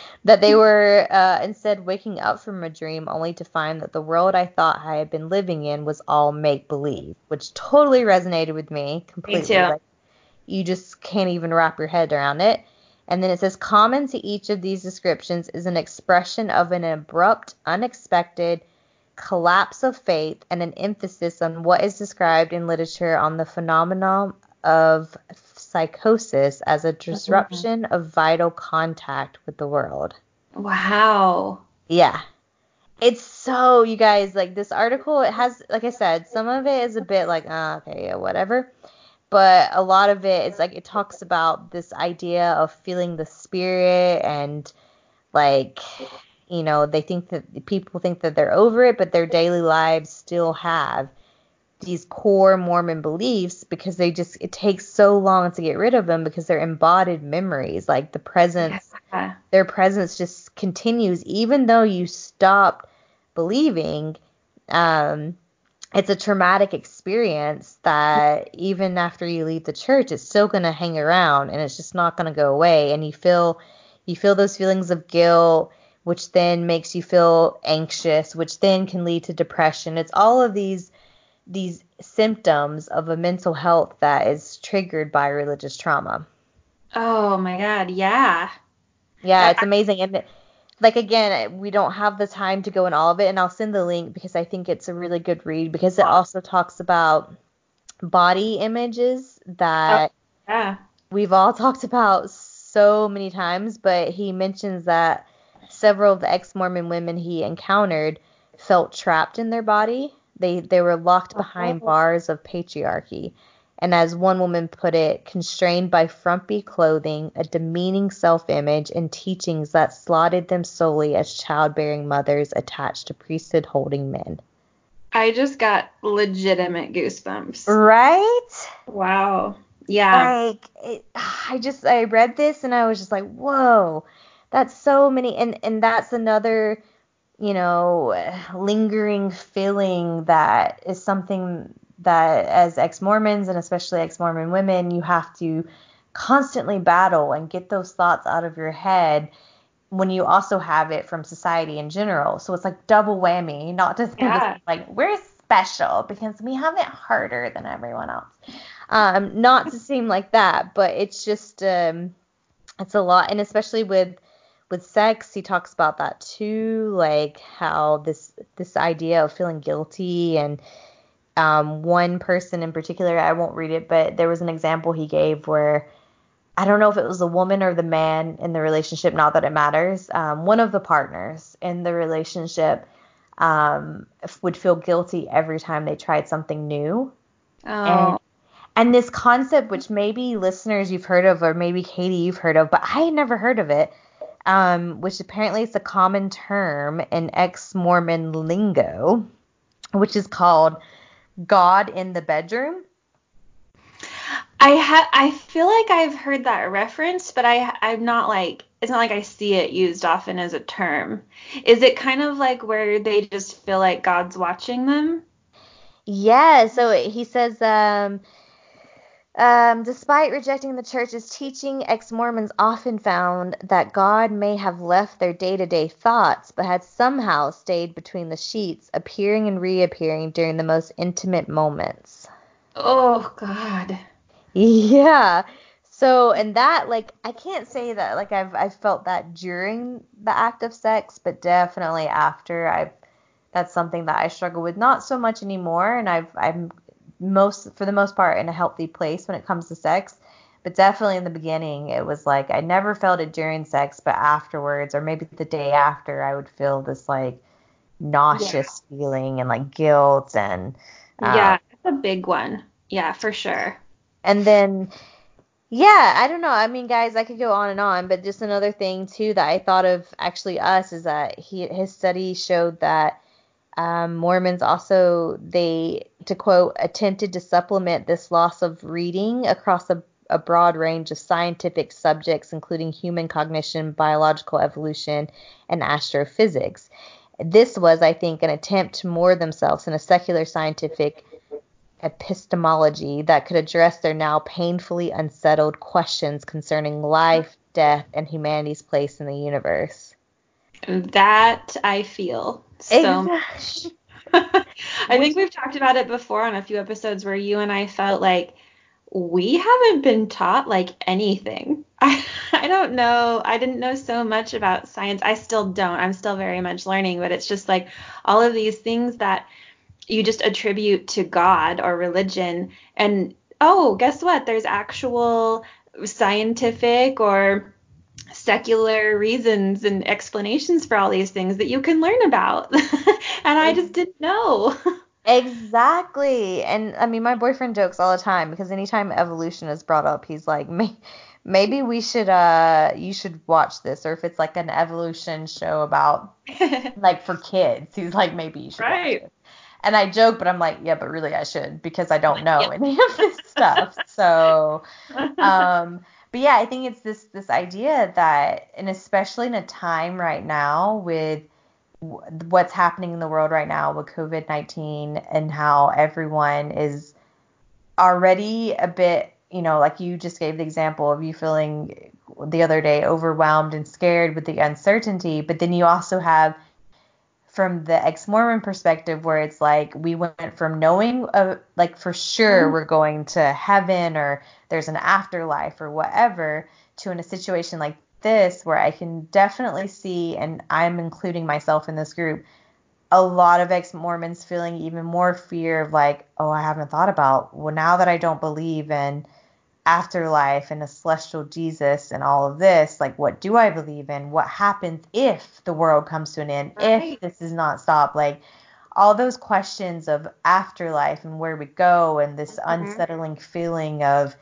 that they were uh, instead waking up from a dream only to find that the world I thought I had been living in was all make believe, which totally resonated with me completely. Me too. Like, you just can't even wrap your head around it. And then it says common to each of these descriptions is an expression of an abrupt, unexpected collapse of faith and an emphasis on what is described in literature on the phenomenon of psychosis as a disruption mm-hmm. of vital contact with the world. Wow. Yeah. It's so you guys like this article it has like I said some of it is a bit like uh, okay yeah whatever but a lot of it is like it talks about this idea of feeling the spirit and like you know they think that people think that they're over it but their daily lives still have these core Mormon beliefs because they just it takes so long to get rid of them because they're embodied memories. Like the presence, yeah. their presence just continues even though you stop believing. Um, it's a traumatic experience that even after you leave the church, it's still gonna hang around and it's just not gonna go away. And you feel you feel those feelings of guilt, which then makes you feel anxious, which then can lead to depression. It's all of these these symptoms of a mental health that is triggered by religious trauma. Oh my god, yeah. Yeah, it's amazing and like again, we don't have the time to go in all of it and I'll send the link because I think it's a really good read because it also talks about body images that oh, yeah. we've all talked about so many times, but he mentions that several of the ex-Mormon women he encountered felt trapped in their body they they were locked oh, behind bars of patriarchy. And as one woman put it, constrained by frumpy clothing, a demeaning self image, and teachings that slotted them solely as childbearing mothers attached to priesthood holding men. I just got legitimate goosebumps. Right? Wow. Yeah. Like, it, I just, I read this and I was just like, whoa, that's so many. And, and that's another you know, lingering feeling that is something that as ex-Mormons and especially ex-Mormon women, you have to constantly battle and get those thoughts out of your head when you also have it from society in general. So it's like double whammy, not to think yeah. like we're special because we have it harder than everyone else. Um, not to seem like that, but it's just um, it's a lot, and especially with with sex he talks about that too like how this this idea of feeling guilty and um, one person in particular, I won't read it, but there was an example he gave where I don't know if it was the woman or the man in the relationship, not that it matters. Um, one of the partners in the relationship um, would feel guilty every time they tried something new. Oh. And, and this concept, which maybe listeners you've heard of, or maybe Katie you've heard of, but I had never heard of it, um, which apparently is a common term in ex Mormon lingo, which is called God in the bedroom. I ha- I feel like I've heard that reference, but I I'm not like it's not like I see it used often as a term. Is it kind of like where they just feel like God's watching them? Yeah, so he says um um, despite rejecting the church's teaching, ex Mormons often found that God may have left their day to day thoughts, but had somehow stayed between the sheets, appearing and reappearing during the most intimate moments. Oh, God. Yeah. So, and that, like, I can't say that, like, I've, I've felt that during the act of sex, but definitely after. I've, that's something that I struggle with, not so much anymore. And I've, I'm most for the most part in a healthy place when it comes to sex. But definitely in the beginning it was like i never felt it during sex but afterwards or maybe the day after i would feel this like nauseous yeah. feeling and like guilt and um, yeah it's a big one. Yeah for sure. And then yeah i don't know. I mean guys i could go on and on but just another thing too that i thought of actually us is that he his study showed that um, Mormons also, they, to quote, attempted to supplement this loss of reading across a, a broad range of scientific subjects, including human cognition, biological evolution, and astrophysics. This was, I think, an attempt to moor themselves in a secular scientific epistemology that could address their now painfully unsettled questions concerning life, death, and humanity's place in the universe. That I feel so much. I think we've talked about it before on a few episodes where you and I felt like we haven't been taught like anything. I, I don't know. I didn't know so much about science. I still don't. I'm still very much learning, but it's just like all of these things that you just attribute to God or religion. And oh, guess what? There's actual scientific or secular reasons and explanations for all these things that you can learn about. and I just didn't know. exactly. And I mean, my boyfriend jokes all the time because anytime evolution is brought up, he's like, maybe we should, uh, you should watch this. Or if it's like an evolution show about, like for kids, he's like, maybe you should right. And I joke, but I'm like, yeah, but really I should because I don't know any of this stuff. So, um, but yeah, I think it's this this idea that, and especially in a time right now with what's happening in the world right now with COVID 19 and how everyone is already a bit, you know, like you just gave the example of you feeling the other day overwhelmed and scared with the uncertainty, but then you also have from the ex-Mormon perspective where it's like we went from knowing uh, like for sure mm-hmm. we're going to heaven or there's an afterlife or whatever to in a situation like this where I can definitely see and I'm including myself in this group a lot of ex-Mormons feeling even more fear of like oh I haven't thought about well now that I don't believe in afterlife and a celestial Jesus and all of this, like what do I believe in? What happens if the world comes to an end? Right. If this does not stop? Like all those questions of afterlife and where we go and this mm-hmm. unsettling feeling of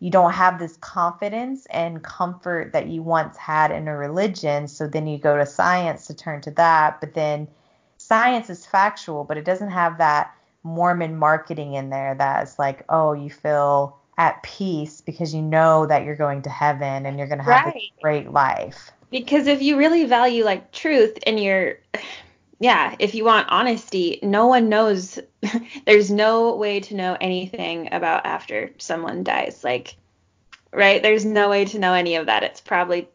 you don't have this confidence and comfort that you once had in a religion. So then you go to science to turn to that. But then science is factual, but it doesn't have that Mormon marketing in there that's like, oh, you feel at peace because you know that you're going to heaven and you're going to have right. a great life. Because if you really value like truth and you're yeah, if you want honesty, no one knows there's no way to know anything about after someone dies. Like right? There's no way to know any of that. It's probably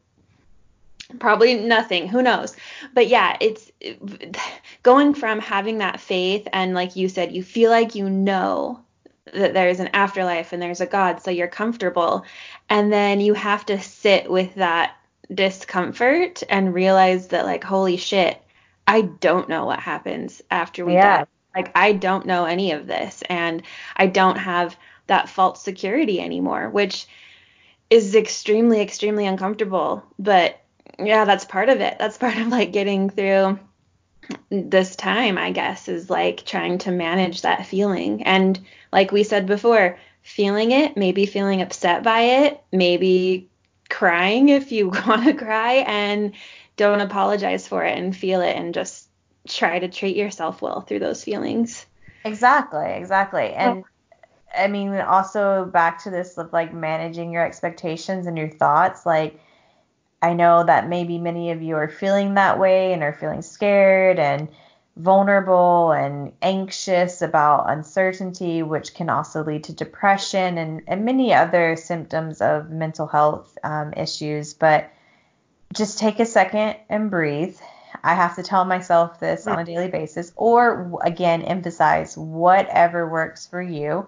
probably nothing who knows but yeah it's going from having that faith and like you said you feel like you know that there's an afterlife and there's a God, so you're comfortable. And then you have to sit with that discomfort and realize that, like, holy shit, I don't know what happens after we yeah. die. like I don't know any of this and I don't have that false security anymore, which is extremely, extremely uncomfortable. But yeah, that's part of it. That's part of like getting through this time, I guess, is like trying to manage that feeling. And like we said before, feeling it, maybe feeling upset by it, maybe crying if you want to cry, and don't apologize for it and feel it and just try to treat yourself well through those feelings. Exactly, exactly. And I mean, also back to this of like managing your expectations and your thoughts. Like, I know that maybe many of you are feeling that way and are feeling scared and vulnerable and anxious about uncertainty, which can also lead to depression and, and many other symptoms of mental health um, issues. But just take a second and breathe. I have to tell myself this on a daily basis, or again, emphasize whatever works for you.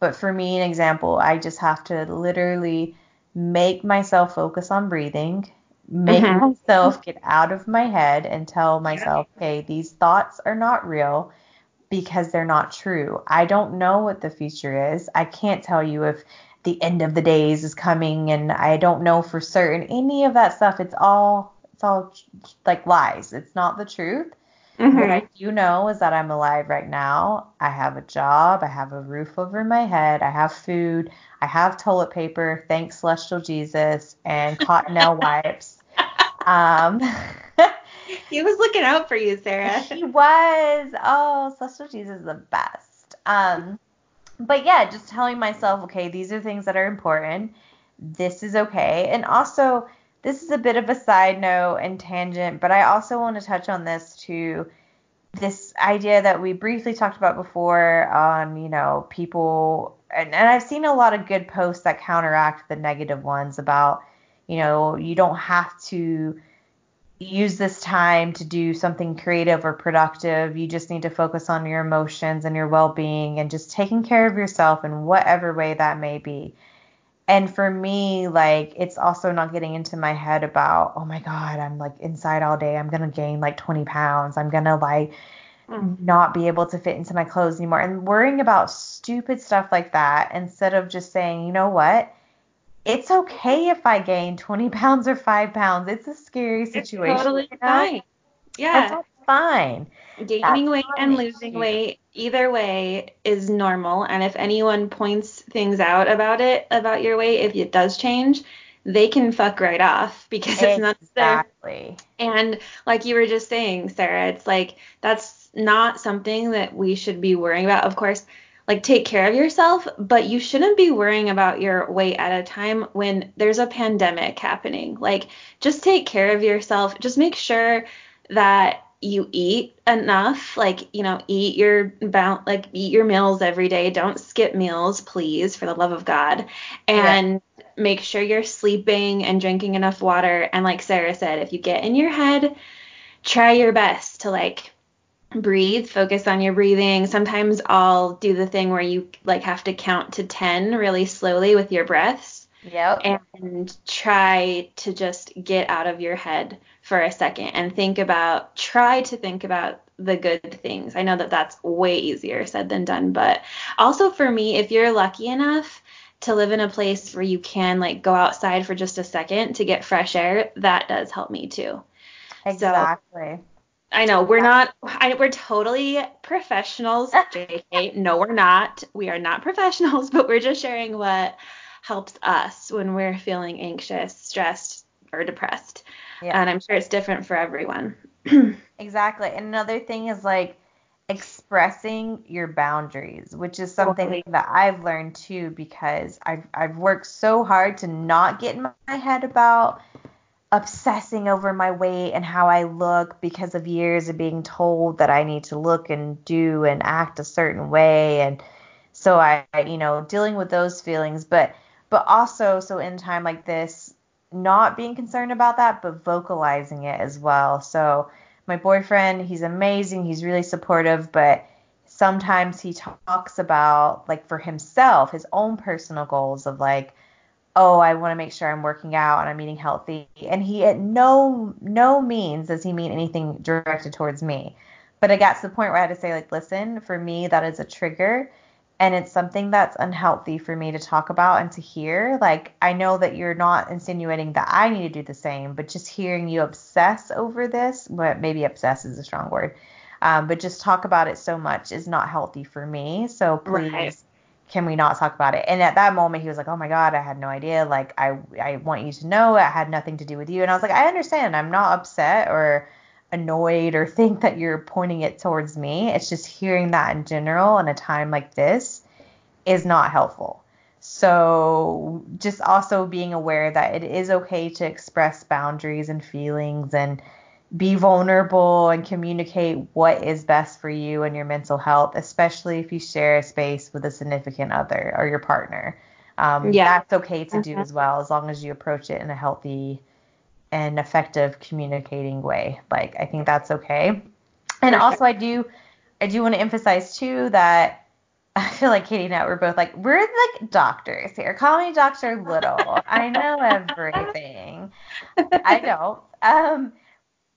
But for me, an example, I just have to literally make myself focus on breathing, make mm-hmm. myself get out of my head and tell myself, okay, these thoughts are not real because they're not true. I don't know what the future is. I can't tell you if the end of the days is coming and I don't know for certain any of that stuff. It's all it's all like lies. It's not the truth. Mm-hmm. What I do know is that I'm alive right now. I have a job. I have a roof over my head. I have food. I have toilet paper. Thanks, Celestial Jesus, and Cottonelle wipes. Um, he was looking out for you, Sarah. He was. Oh, Celestial Jesus is the best. Um, but yeah, just telling myself, okay, these are things that are important. This is okay. And also, this is a bit of a side note and tangent, but I also want to touch on this too. This idea that we briefly talked about before on, you know, people, and, and I've seen a lot of good posts that counteract the negative ones about, you know, you don't have to use this time to do something creative or productive. You just need to focus on your emotions and your well being and just taking care of yourself in whatever way that may be. And for me, like, it's also not getting into my head about, oh my God, I'm like inside all day. I'm going to gain like 20 pounds. I'm going to like mm. not be able to fit into my clothes anymore. And worrying about stupid stuff like that instead of just saying, you know what? it's okay if I gain 20 pounds or five pounds. It's a scary situation. It's totally you know? fine. Yeah. Fine. Gaining that's weight and losing weight, either way, is normal. And if anyone points things out about it, about your weight, if it does change, they can fuck right off because it's exactly. not Exactly. And like you were just saying, Sarah, it's like that's not something that we should be worrying about. Of course, like take care of yourself, but you shouldn't be worrying about your weight at a time when there's a pandemic happening. Like just take care of yourself. Just make sure that you eat enough, like, you know, eat your bound like eat your meals every day. Don't skip meals, please, for the love of God. And yeah. make sure you're sleeping and drinking enough water. And like Sarah said, if you get in your head, try your best to like breathe, focus on your breathing. Sometimes I'll do the thing where you like have to count to 10 really slowly with your breaths. Yep. And try to just get out of your head for a second and think about, try to think about the good things. I know that that's way easier said than done, but also for me, if you're lucky enough to live in a place where you can like go outside for just a second to get fresh air, that does help me too. Exactly. So, I know we're not. I, we're totally professionals, JK. no, we're not. We are not professionals, but we're just sharing what helps us when we're feeling anxious, stressed, or depressed. Yeah. And I'm sure it's different for everyone. exactly. And another thing is like expressing your boundaries, which is something totally. that I've learned too because I've I've worked so hard to not get in my head about obsessing over my weight and how I look because of years of being told that I need to look and do and act a certain way and so I you know dealing with those feelings but but also so in time like this not being concerned about that but vocalizing it as well so my boyfriend he's amazing he's really supportive but sometimes he talks about like for himself his own personal goals of like oh, I want to make sure I'm working out and I'm eating healthy. And he at no no means does he mean anything directed towards me. but I got to the point where I had to say, like, listen, for me, that is a trigger. And it's something that's unhealthy for me to talk about and to hear. Like, I know that you're not insinuating that I need to do the same, but just hearing you obsess over this, but maybe obsess is a strong word, um, but just talk about it so much is not healthy for me. So please, right. can we not talk about it? And at that moment, he was like, oh my God, I had no idea. Like, I, I want you to know it had nothing to do with you. And I was like, I understand. I'm not upset or annoyed or think that you're pointing it towards me. It's just hearing that in general in a time like this is not helpful. So just also being aware that it is okay to express boundaries and feelings and be vulnerable and communicate what is best for you and your mental health, especially if you share a space with a significant other or your partner. Um, yeah. That's okay to do mm-hmm. as well, as long as you approach it in a healthy and effective communicating way. Like I think that's okay. And also I do I do want to emphasize too that I feel like Katie and I we're both like we're like doctors here. Call me Doctor Little. I know everything. I don't. Um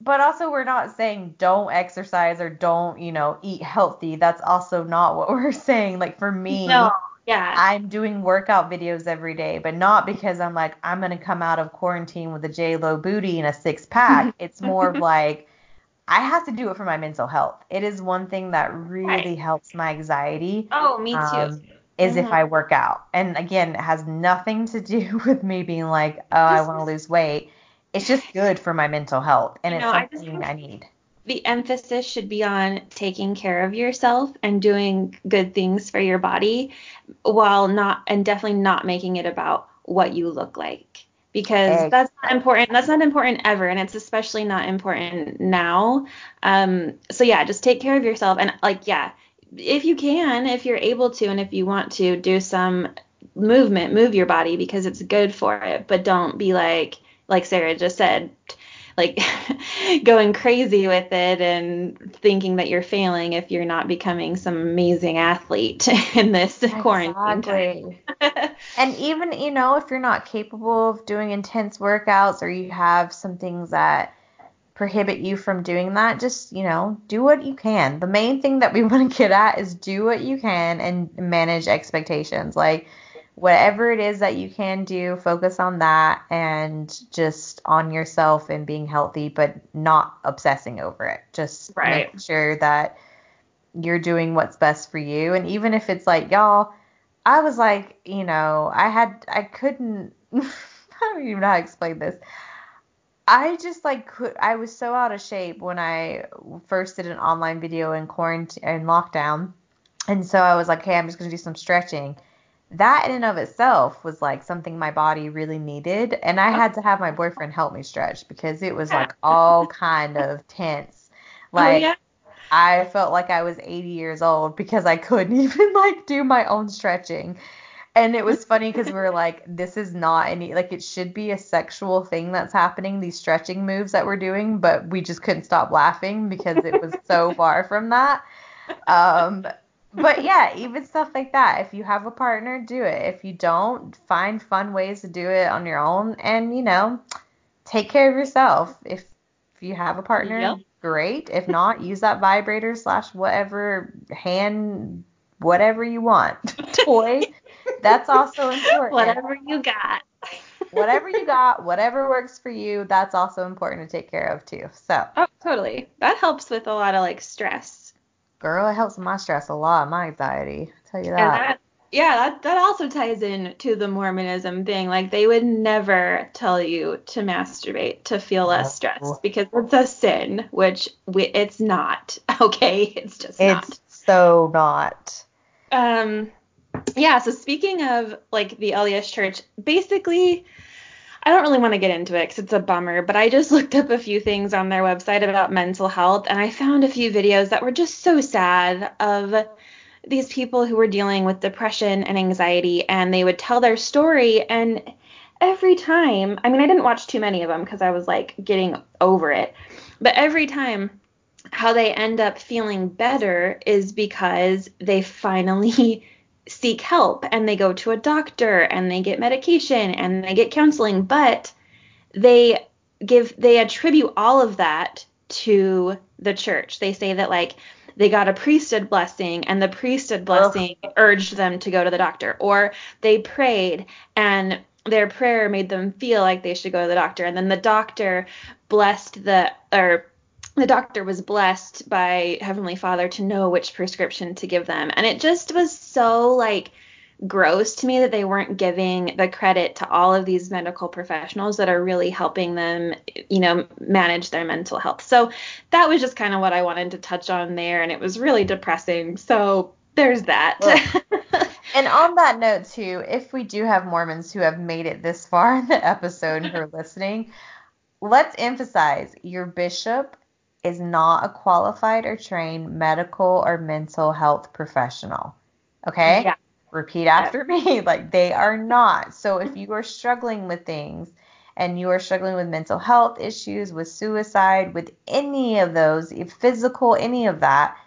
but also we're not saying don't exercise or don't, you know, eat healthy. That's also not what we're saying. Like for me, no. Yeah. I'm doing workout videos every day, but not because I'm like, I'm going to come out of quarantine with a J Lo booty and a six pack. it's more of like, I have to do it for my mental health. It is one thing that really right. helps my anxiety. Oh, me too. Um, is mm-hmm. if I work out. And again, it has nothing to do with me being like, oh, I want to lose weight. It's just good for my mental health, and you know, it's something I, I need the emphasis should be on taking care of yourself and doing good things for your body while not and definitely not making it about what you look like. Because that's not important that's not important ever and it's especially not important now. Um so yeah just take care of yourself and like yeah if you can if you're able to and if you want to do some movement move your body because it's good for it but don't be like like Sarah just said like going crazy with it and thinking that you're failing if you're not becoming some amazing athlete in this exactly. quarantine and even, you know, if you're not capable of doing intense workouts or you have some things that prohibit you from doing that, just, you know, do what you can. The main thing that we want to get at is do what you can and manage expectations. Like whatever it is that you can do, focus on that and just on yourself and being healthy, but not obsessing over it. Just right. make sure that you're doing what's best for you. And even if it's like, y'all, I was like, you know, I had, I couldn't, I don't even know how to explain this. I just like could I was so out of shape when I first did an online video in quarantine in lockdown. And so I was like, hey, I'm just gonna do some stretching that in and of itself was like something my body really needed and i had to have my boyfriend help me stretch because it was like all kind of tense. Like oh, yeah? i felt like i was 80 years old because i couldn't even like do my own stretching. And it was funny because we were like this is not any like it should be a sexual thing that's happening these stretching moves that we're doing but we just couldn't stop laughing because it was so far from that. Um but yeah, even stuff like that. If you have a partner, do it. If you don't, find fun ways to do it on your own and, you know, take care of yourself. If if you have a partner, yep. great. If not, use that vibrator slash whatever hand whatever you want toy. That's also important. Whatever you got. whatever you got, whatever works for you, that's also important to take care of too. So. Oh, totally. That helps with a lot of like stress Girl, it helps my stress a lot, my anxiety. I'll tell you that. that yeah, that, that also ties in to the Mormonism thing. Like they would never tell you to masturbate to feel less stressed because it's a sin, which we, it's not. Okay, it's just it's not. so not. Um, yeah. So speaking of like the LDS Church, basically I don't really want to get into it because it's a bummer, but I just looked up a few things on their website about mental health and I found a few videos that were just so sad of these people who were dealing with depression and anxiety and they would tell their story and every time, I mean, I didn't watch too many of them because I was like getting over it, but every time how they end up feeling better is because they finally seek help and they go to a doctor and they get medication and they get counseling, but they give they attribute all of that to the church. They say that like they got a priesthood blessing and the priesthood blessing urged them to go to the doctor or they prayed and their prayer made them feel like they should go to the doctor and then the doctor blessed the or the doctor was blessed by heavenly father to know which prescription to give them and it just was so like gross to me that they weren't giving the credit to all of these medical professionals that are really helping them, you know, manage their mental health. So that was just kind of what I wanted to touch on there, and it was really depressing. So there's that. Well, and on that note, too, if we do have Mormons who have made it this far in the episode who are listening, let's emphasize your bishop is not a qualified or trained medical or mental health professional. Okay? Yeah repeat after me. Like they are not. So if mm-hmm. you are struggling with things and you are struggling with mental health issues, with suicide, with any of those, if physical, any of that,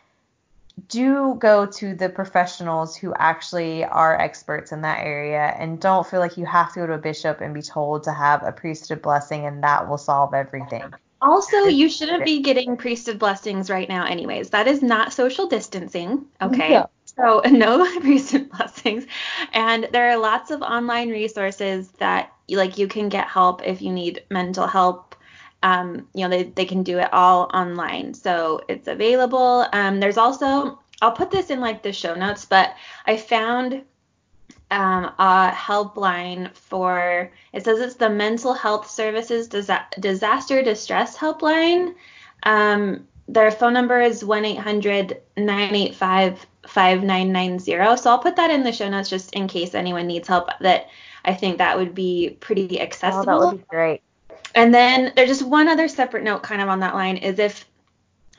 do go to the professionals who actually are experts in that area and don't feel like you have to go to a bishop and be told to have a priesthood blessing and that will solve everything. Also, you shouldn't be getting priesthood blessings right now, anyways. That is not social distancing. Okay. Yeah. So no recent blessings. And there are lots of online resources that like you can get help if you need mental help. Um, you know, they, they can do it all online. So it's available. Um, there's also I'll put this in like the show notes, but I found um, a helpline for it says it's the mental health services Disa- disaster distress helpline. Um, their phone number is 1-800-985-5990 so i'll put that in the show notes just in case anyone needs help that i think that would be pretty accessible oh, that would be great. And then there's just one other separate note kind of on that line is if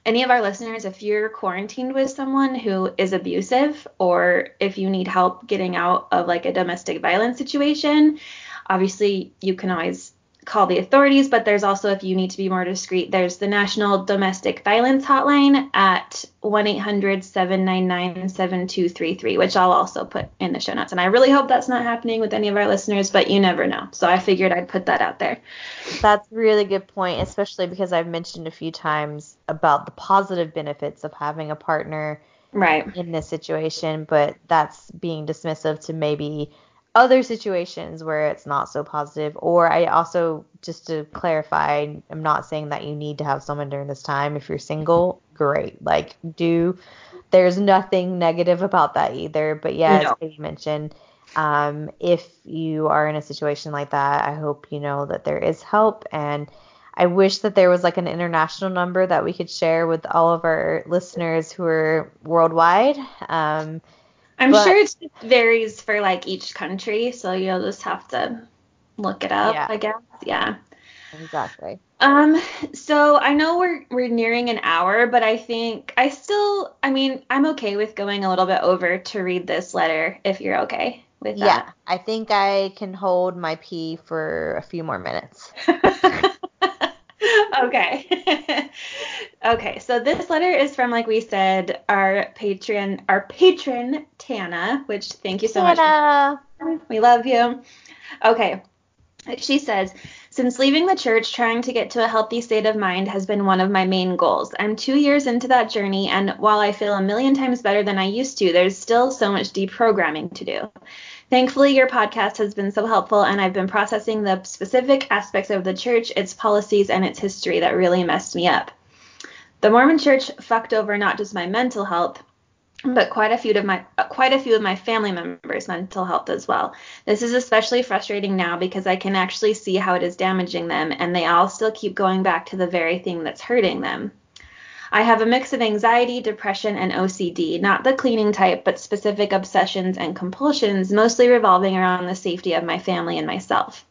any of our listeners if you're quarantined with someone who is abusive or if you need help getting out of like a domestic violence situation obviously you can always call the authorities, but there's also, if you need to be more discreet, there's the National Domestic Violence Hotline at 1 800 799 7233, which I'll also put in the show notes. And I really hope that's not happening with any of our listeners, but you never know. So I figured I'd put that out there. That's a really good point, especially because I've mentioned a few times about the positive benefits of having a partner right in this situation, but that's being dismissive to maybe other situations where it's not so positive or i also just to clarify i'm not saying that you need to have someone during this time. If you're single great. Like do there's nothing negative about that either. But yeah no. as you mentioned um, if you are in a situation like that i hope you know that there is help. And i wish that there was like an international number that we could share with all of our listeners who are worldwide. Um, I'm but, sure it varies for like each country, so you'll just have to look it up, yeah. I guess. Yeah. Exactly. Um, so I know we're we're nearing an hour, but I think I still I mean, I'm okay with going a little bit over to read this letter if you're okay with that. Yeah, I think I can hold my pee for a few more minutes. okay. okay, so this letter is from, like we said, our patron, our patron Tana, which thank you so much. Tana. much. We love you. Okay. She says, since leaving the church, trying to get to a healthy state of mind has been one of my main goals. I'm two years into that journey, and while I feel a million times better than I used to, there's still so much deprogramming to do. Thankfully, your podcast has been so helpful, and I've been processing the specific aspects of the church, its policies, and its history that really messed me up. The Mormon Church fucked over not just my mental health, but quite a few of my quite a few of my family members' mental health as well. This is especially frustrating now because I can actually see how it is damaging them, and they all still keep going back to the very thing that's hurting them. I have a mix of anxiety, depression, and OCD, not the cleaning type, but specific obsessions and compulsions, mostly revolving around the safety of my family and myself.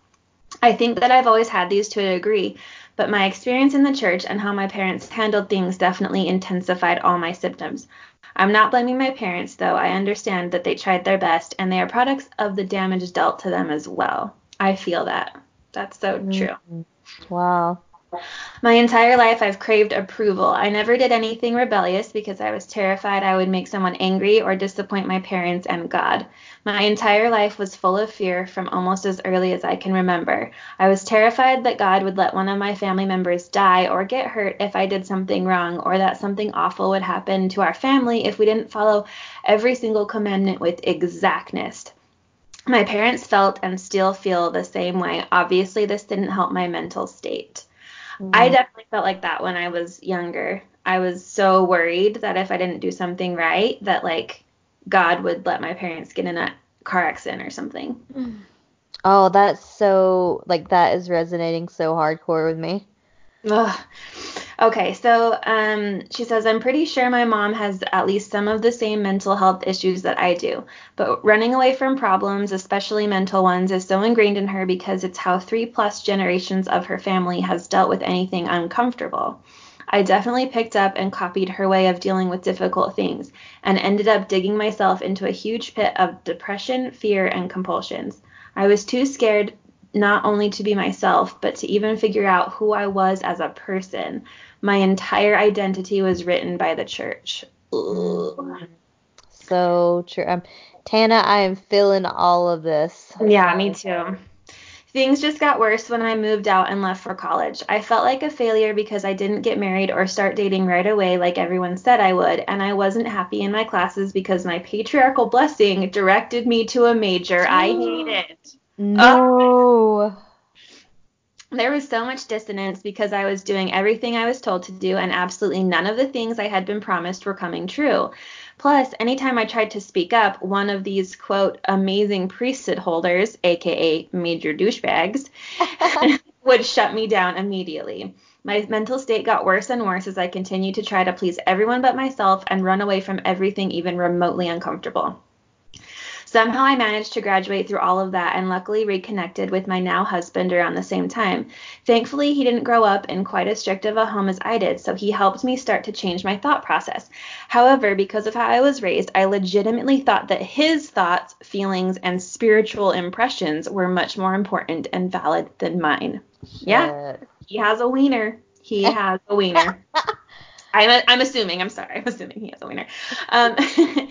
I think that I've always had these to a degree, but my experience in the church and how my parents handled things definitely intensified all my symptoms. I'm not blaming my parents, though I understand that they tried their best and they are products of the damage dealt to them as well. I feel that. That's so true. Mm-hmm. Wow. My entire life, I've craved approval. I never did anything rebellious because I was terrified I would make someone angry or disappoint my parents and God. My entire life was full of fear from almost as early as I can remember. I was terrified that God would let one of my family members die or get hurt if I did something wrong, or that something awful would happen to our family if we didn't follow every single commandment with exactness. My parents felt and still feel the same way. Obviously, this didn't help my mental state. Mm. I definitely felt like that when I was younger. I was so worried that if I didn't do something right, that like God would let my parents get in a car accident or something. Oh, that's so like that is resonating so hardcore with me. Ugh. Okay, so um, she says, I'm pretty sure my mom has at least some of the same mental health issues that I do. But running away from problems, especially mental ones, is so ingrained in her because it's how three plus generations of her family has dealt with anything uncomfortable. I definitely picked up and copied her way of dealing with difficult things and ended up digging myself into a huge pit of depression, fear, and compulsions. I was too scared not only to be myself, but to even figure out who I was as a person. My entire identity was written by the church. Ugh. So true. Um, Tana, I am feeling all of this. Yeah, me too. Things just got worse when I moved out and left for college. I felt like a failure because I didn't get married or start dating right away like everyone said I would, and I wasn't happy in my classes because my patriarchal blessing directed me to a major I hated. No. There was so much dissonance because I was doing everything I was told to do, and absolutely none of the things I had been promised were coming true. Plus, anytime I tried to speak up, one of these, quote, amazing priesthood holders, aka major douchebags, would shut me down immediately. My mental state got worse and worse as I continued to try to please everyone but myself and run away from everything even remotely uncomfortable. Somehow I managed to graduate through all of that and luckily reconnected with my now husband around the same time. Thankfully, he didn't grow up in quite as strict of a home as I did, so he helped me start to change my thought process. However, because of how I was raised, I legitimately thought that his thoughts, feelings, and spiritual impressions were much more important and valid than mine. Shit. Yeah, he has a wiener. He has a wiener. I'm, I'm assuming. I'm sorry. I'm assuming he has a wiener. Um,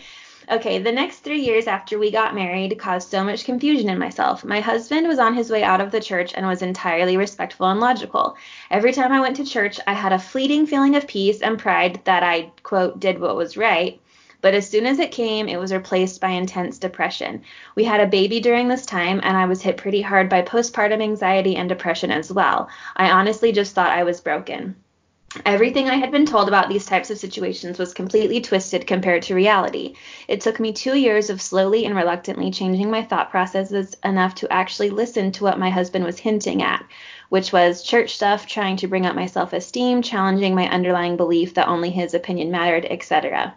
Okay, the next three years after we got married caused so much confusion in myself. My husband was on his way out of the church and was entirely respectful and logical. Every time I went to church, I had a fleeting feeling of peace and pride that I, quote, did what was right. But as soon as it came, it was replaced by intense depression. We had a baby during this time, and I was hit pretty hard by postpartum anxiety and depression as well. I honestly just thought I was broken. Everything I had been told about these types of situations was completely twisted compared to reality. It took me two years of slowly and reluctantly changing my thought processes enough to actually listen to what my husband was hinting at, which was church stuff, trying to bring up my self esteem, challenging my underlying belief that only his opinion mattered, etc.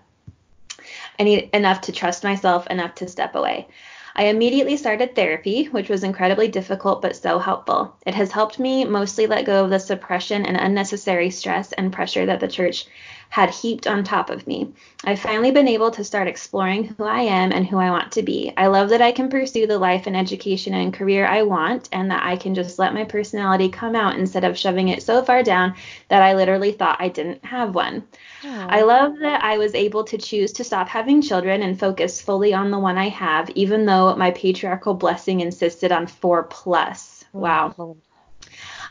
I need enough to trust myself, enough to step away. I immediately started therapy, which was incredibly difficult but so helpful. It has helped me mostly let go of the suppression and unnecessary stress and pressure that the church had heaped on top of me. I've finally been able to start exploring who I am and who I want to be. I love that I can pursue the life and education and career I want and that I can just let my personality come out instead of shoving it so far down that I literally thought I didn't have one. I love that I was able to choose to stop having children and focus fully on the one I have, even though my patriarchal blessing insisted on four plus. Wow.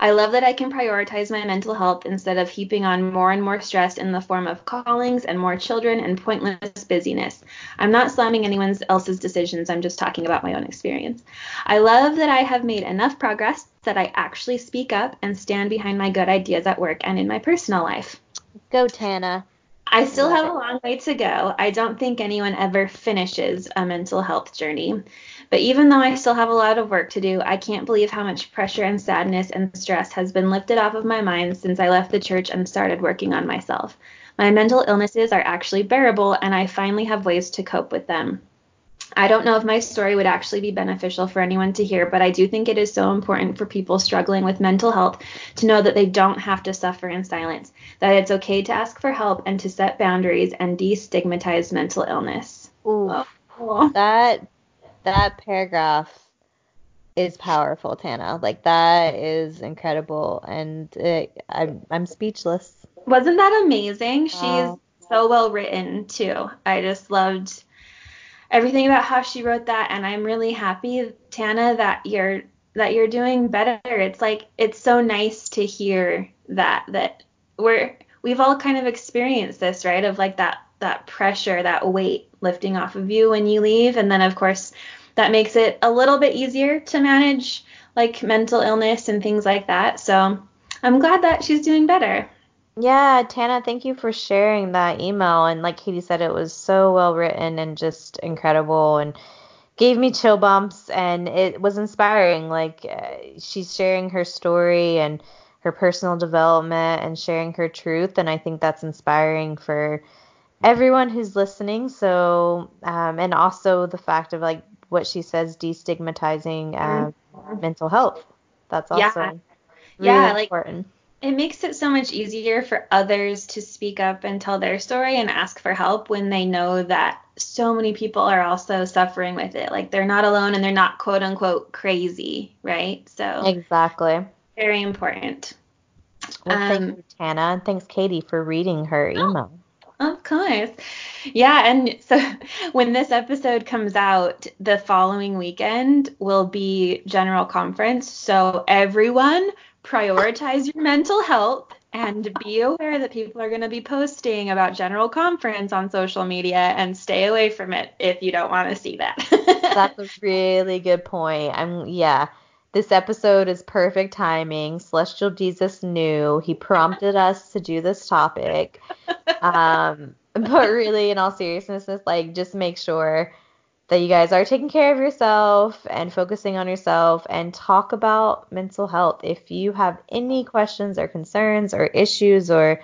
I love that I can prioritize my mental health instead of heaping on more and more stress in the form of callings and more children and pointless busyness. I'm not slamming anyone else's decisions, I'm just talking about my own experience. I love that I have made enough progress that I actually speak up and stand behind my good ideas at work and in my personal life. Go, Tana. I still have a long way to go. I don't think anyone ever finishes a mental health journey. But even though I still have a lot of work to do, I can't believe how much pressure and sadness and stress has been lifted off of my mind since I left the church and started working on myself. My mental illnesses are actually bearable, and I finally have ways to cope with them. I don't know if my story would actually be beneficial for anyone to hear, but I do think it is so important for people struggling with mental health to know that they don't have to suffer in silence, that it's okay to ask for help and to set boundaries and destigmatize mental illness. Ooh, oh. that that paragraph is powerful, Tana. Like that is incredible, and it, I'm I'm speechless. Wasn't that amazing? She's oh. so well written too. I just loved everything about how she wrote that, and I'm really happy, Tana, that you're that you're doing better. It's like it's so nice to hear that that we're we've all kind of experienced this, right? Of like that that pressure, that weight lifting off of you when you leave, and then of course that makes it a little bit easier to manage like mental illness and things like that. So I'm glad that she's doing better. Yeah, Tana, thank you for sharing that email. And like Katie said, it was so well written and just incredible and gave me chill bumps and it was inspiring. Like uh, she's sharing her story and her personal development and sharing her truth. And I think that's inspiring for everyone who's listening. So, um, and also the fact of like what she says, destigmatizing uh, mm-hmm. mental health. That's also yeah. Really yeah, like, important it makes it so much easier for others to speak up and tell their story and ask for help when they know that so many people are also suffering with it. Like they're not alone and they're not quote unquote crazy, right? So Exactly. Very important. Well, um, thank you, Tana, and thanks Katie for reading her oh, email. Of course. Yeah, and so when this episode comes out, the following weekend will be general conference. So everyone prioritize your mental health and be aware that people are going to be posting about general conference on social media and stay away from it if you don't want to see that. That's a really good point. I'm yeah. This episode is perfect timing. Celestial Jesus knew. He prompted us to do this topic. Um, but really, in all seriousness, it's like just make sure that you guys are taking care of yourself and focusing on yourself and talk about mental health. If you have any questions or concerns or issues or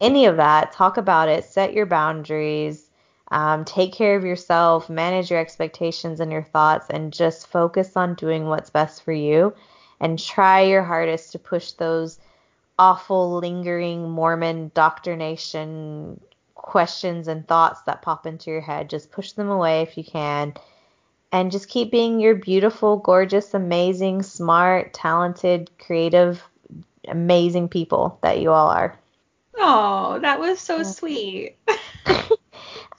any of that, talk about it, set your boundaries, um, take care of yourself, manage your expectations and your thoughts, and just focus on doing what's best for you and try your hardest to push those awful, lingering Mormon doctrination questions and thoughts that pop into your head. Just push them away if you can. And just keep being your beautiful, gorgeous, amazing, smart, talented, creative, amazing people that you all are. Oh, that was so sweet.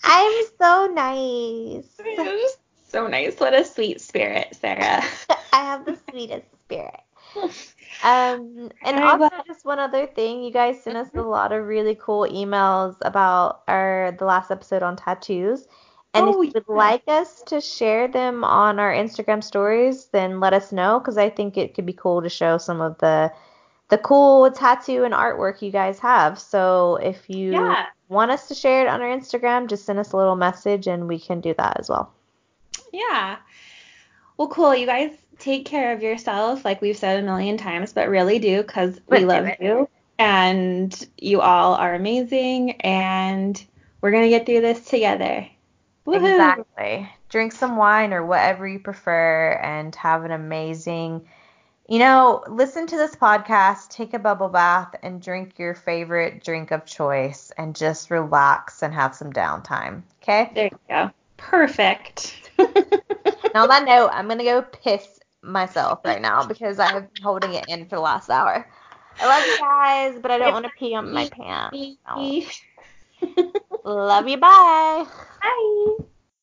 I'm so nice. so nice. What a sweet spirit, Sarah. I have the sweetest spirit. Um, and also just one other thing, you guys sent us a lot of really cool emails about our the last episode on tattoos. And oh, if you would yeah. like us to share them on our Instagram stories, then let us know because I think it could be cool to show some of the the cool tattoo and artwork you guys have. So if you yeah. Want us to share it on our Instagram, just send us a little message and we can do that as well. Yeah. Well, cool. You guys take care of yourself, like we've said a million times, but really do because we love you and you all are amazing and we're going to get through this together. Woo-hoo. Exactly. Drink some wine or whatever you prefer and have an amazing, you know, listen to this podcast, take a bubble bath, and drink your favorite drink of choice and just relax and have some downtime. Okay? There you go. Perfect. now on that note, I'm going to go piss myself right now because I have been holding it in for the last hour. I love you guys, but I don't want to pee on my pants. So. love you. Bye. Bye.